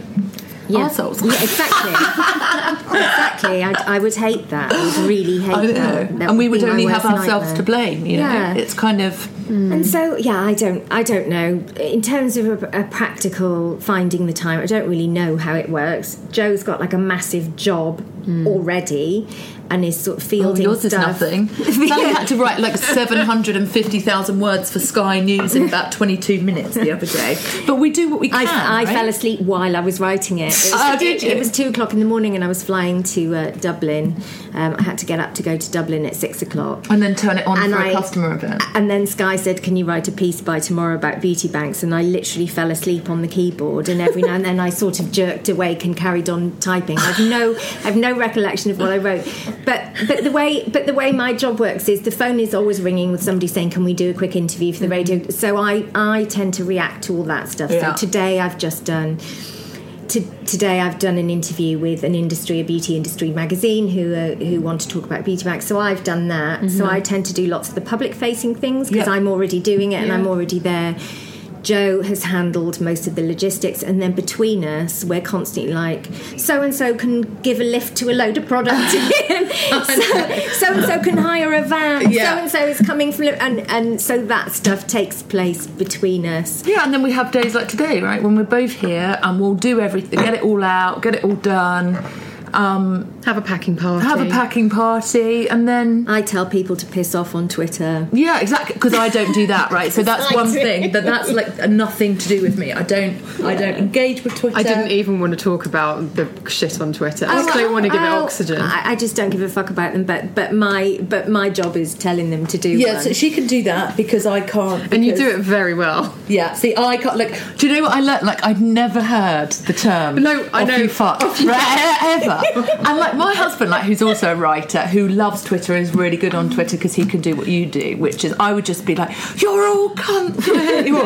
Yeah. arseholes Yeah, exactly. exactly. I, I would hate that. I would really hate I know. that. That and we would be my only have ourselves nightmare. to blame you know Yeah. it's kind of mm. And so, yeah, I don't, I don't know. In terms of a, a practical finding the time, I don't really know how it works. Jo's got like a massive job mm. already, and is sort of Oh, fielding yours is stuff. nothing. Sali had to write like 750,000 words for Sky News in about 22 minutes the other day. But we do what we can. I, I right? fell asleep while I was writing it. It was, Oh, did it- you? it was two o'clock in the morning, and I was flying to uh, Dublin. Um, I had to get up to go to Dublin at six o'clock. And then turn it on And for I- a customer event. And then Sky said, "Can you write a piece by tomorrow about beauty banks?" And I literally fell asleep on the keyboard, and every now and then I sort of jerked awake and carried on typing. I've no, I've no recollection of what I wrote. But but the way but the way my job works is the phone is always ringing with somebody saying, "Can we do a quick interview for the radio?" So I I tend to react to all that stuff. Yeah. So today I've just done to, today I've done an interview with an industry, a beauty industry magazine, who uh, who want to talk about beauty bags. So I've done that. So I tend to do lots of the public facing things because Yeah. I'm already doing it and I'm already there. Jo has handled most of the logistics, and then between us, we're constantly like, so and so can give a lift to a load of product so and so can hire a van, so and so is coming from, and and so that stuff takes place between us. Yeah, and then we have days like today, right, when we're both here and we'll do everything, get it all out, get it all done, um, Have a packing party. have a packing party, and then I tell people to piss off on Twitter. yeah, exactly. Because I don't do that, right? So that's I one do. thing that that's like nothing to do with me. I don't, I don't engage with Twitter. I didn't even want to talk about the shit on Twitter. I just don't want to give it Oh, oxygen. I, I just don't give a fuck about them. But but my but my job is telling them to do. Yeah, one. so she can do that because I can't. and you do it very well. Yeah, see, I can't. Like, Do you know what I learned? Like I'd never heard the term. No, I off know. You fuck, ever. and like my husband, like who's also a writer, who loves Twitter, is really good on Twitter because he can do what you do, which is I would just be like, "You're all cunt," you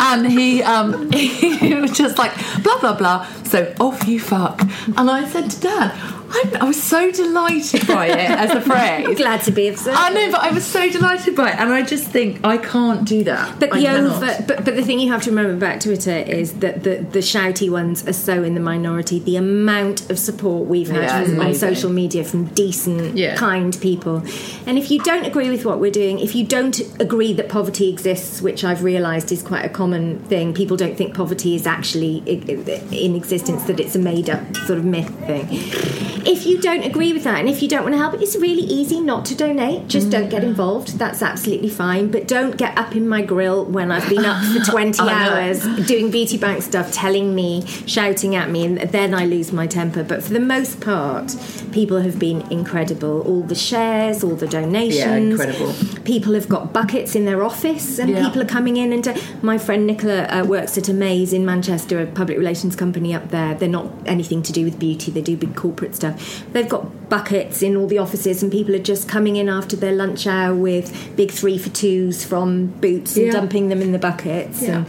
and he um he was just like blah blah blah. So off you fuck. And I said to Dad, I, I was so delighted by it as a phrase. glad to be of service. I know, but I was so delighted by it, and I just think I can't do that. But I the over, but, but the thing you have to remember about Twitter is that the, the shouty ones are so in the minority. The amount of support we've had Yeah, from, on social media from decent, Yeah. kind people, and if you don't agree with what we're doing, if you don't agree that poverty exists, which I've realised is quite a common thing, people don't think poverty is actually in existence; that it's a made-up sort of myth thing. If you don't agree with that, and if you don't want to help, it's really easy not to donate. Just don't Mm. get involved. That's absolutely fine. But don't get up in my grill when I've been up for 20 I know. hours doing beauty bank stuff, telling me, shouting at me, and then I lose my temper. But for the most part, people have been incredible. All the shares, all the donations. incredible. People have got buckets in their office, and Yeah. people are coming in. And my friend Nicola uh, works at Amaze in Manchester, a public relations company up there. They're not anything to do with beauty; they do big corporate stuff. They've got buckets in all the offices, and people are just coming in after their lunch hour with big three for twos from Boots and Yeah. dumping them in the buckets. Yeah. And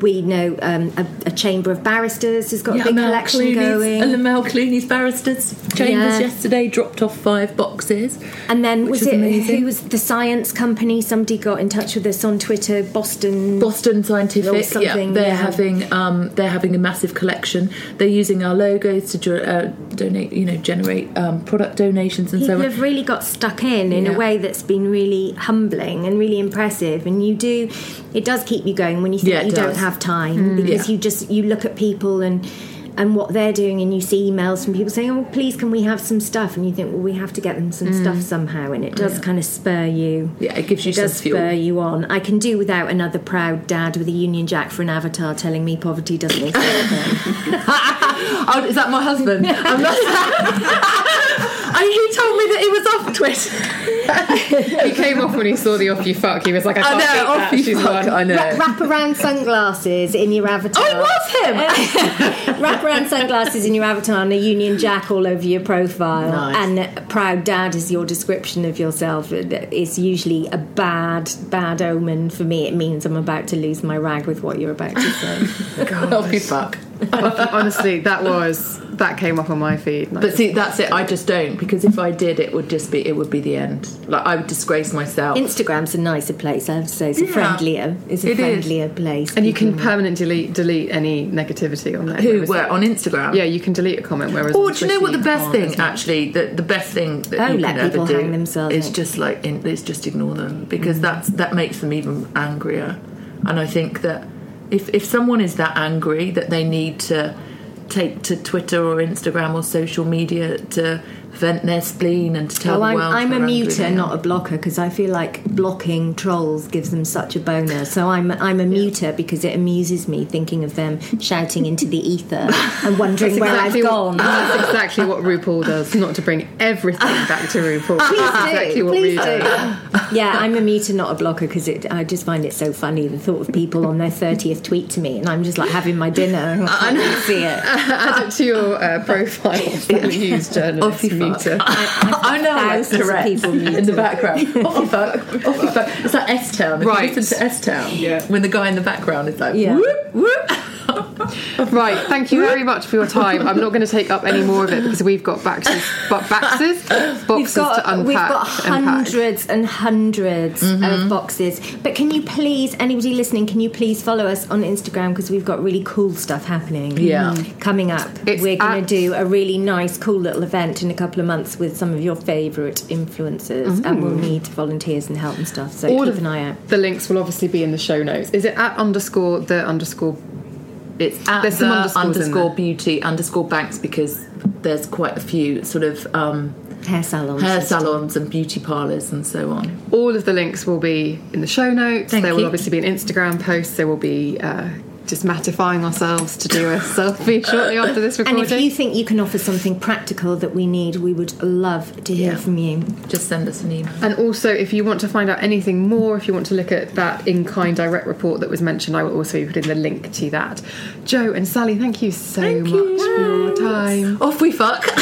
we know um, a, a chamber of barristers has got a big Mel collection Clooney's- going. And Amal Clooney's barristers chambers Yeah. yesterday dropped off five boxes. And then was is it amazing. who was the science company? Somebody got in touch with us on Twitter. Boston. Boston Scientific, yeah, something, they're yeah. having um, they're having a massive collection. They're using our logos to uh, donate, you know, generate um, product donations and People so on. have really got stuck in in Yeah. a way that's been really humbling and really impressive. And you do, it does keep you going when you think Yeah, you don't. Mm. have time because Yeah. you just you look at people and. And what they're doing, and you see emails from people saying, "Oh, please, can we have some stuff?" And you think, "Well, we have to get them some stuff somehow." And it does kind of spur you. Mm. Yeah, it gives you it does fuel. spur you on. I can do without another proud dad with a Union Jack for an avatar telling me poverty doesn't exist. oh, is that my husband? I'm not. and he told me that he was off Twitter. he came off when he saw the off you fuck. He was like, I I can't know, beat off that. you She's fuck. won. I know. Wrap around sunglasses in your avatar. Oh, it was him. Um, wrap around sunglasses in your avatar and a Union Jack all over your profile. Nice. And proud dad is your description of yourself. It's usually a bad, bad omen for me. It means I'm about to lose my rag with what you're about to say. God, off you fuck. Honestly, that was that came up on my feed. But just- see, that's it. I just don't because if I did, it would just be it would be the end. Like I would disgrace myself. Instagram's a nicer place, I have to say. It's a friendlier, it's a It is. friendlier place. and you can People- permanently delete delete any negativity on there. Who whereas- were on Instagram? Yeah, you can delete a comment. Whereas Or on do you know what the best thing actually? The the best thing that Oh, you let can ever people do hang themselves is out. just like in, is just ignore them Mm. because that's that makes them even angrier. And I think that if if someone is that angry that they need to take to Twitter or Instagram or social media to vent their spleen and to tell Oh, the I'm, I'm a muter, not a blocker, because I feel like blocking trolls gives them such a boner. So I'm I'm a muter because it amuses me thinking of them shouting into the ether and wondering where exactly I've what- gone. That's exactly what RuPaul does. Not to bring everything back to RuPaul. Please That's do. exactly what Please we do. do. yeah, I'm a muter, not a blocker, because I just find it so funny the thought of people on their 30th tweet to me, and I'm just like having my dinner. and I can't see it. Add it to your uh, profile. Sali Hughes journalist Off you fuck. muter. I know like Thousands of Tourette's people muted. in the background. off you fuck, off you fuck. It's like S Town. If Right. you listen to S Town, Yeah. when the guy in the background is like, Yeah. whoop, whoop. right, thank you very much for your time. I'm not going to take up any more of it because we've got boxes, but boxes, boxes got, to unpack. we've got hundreds and 100s Mm-hmm. of boxes. But can you please, anybody listening, can you please follow us on Instagram because we've got really cool stuff happening. Yeah. Coming up. It's We're going to do a really nice, cool little event in a couple of months with some of your favourite influencers, and we'll need volunteers and help and stuff. So All keep of an eye out. The links will obviously be in the show notes. Is it at underscore the underscore? It's at There's the underscores underscore beauty underscore banks because there's quite a few sort of um, Hair salons. hair and salons and beauty parlours and so on. All of the links will be in the show notes. Thank there will obviously be an Instagram post. There will be uh, just mattifying ourselves to do a selfie shortly after this recording. And if you think you can offer something practical that we need, we would love to hear Yeah. from you. Just send us an email. And also, if you want to find out anything more, if you want to look at that in kind direct report that was mentioned, I will also be putting the link to that. Jo and Sali, thank you so much for your time. Off we fuck.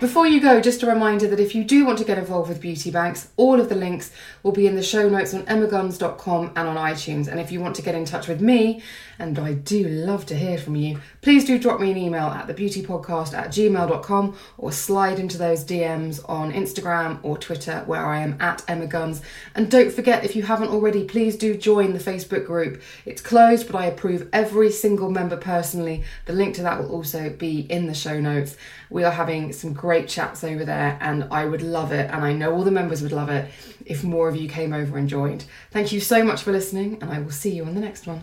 Before you go, just a reminder that if you do want to get involved with Beauty Banks, all of the links will be in the show notes on emmaguns.com and on iTunes. And if you want to get in touch with me, and I do love to hear from you, please do drop me an email at thebeautypodcast at gmail.com or slide into those DMs on Instagram or Twitter where I am at Emma Guns. And don't forget, if you haven't already, please do join the Facebook group. It's closed, but I approve every single member personally. The link to that will also be in the show notes. We are having some great chats over there, and I would love it, and I know all the members would love it if more of you came over and joined. Thank you so much for listening, and I will see you on the next one.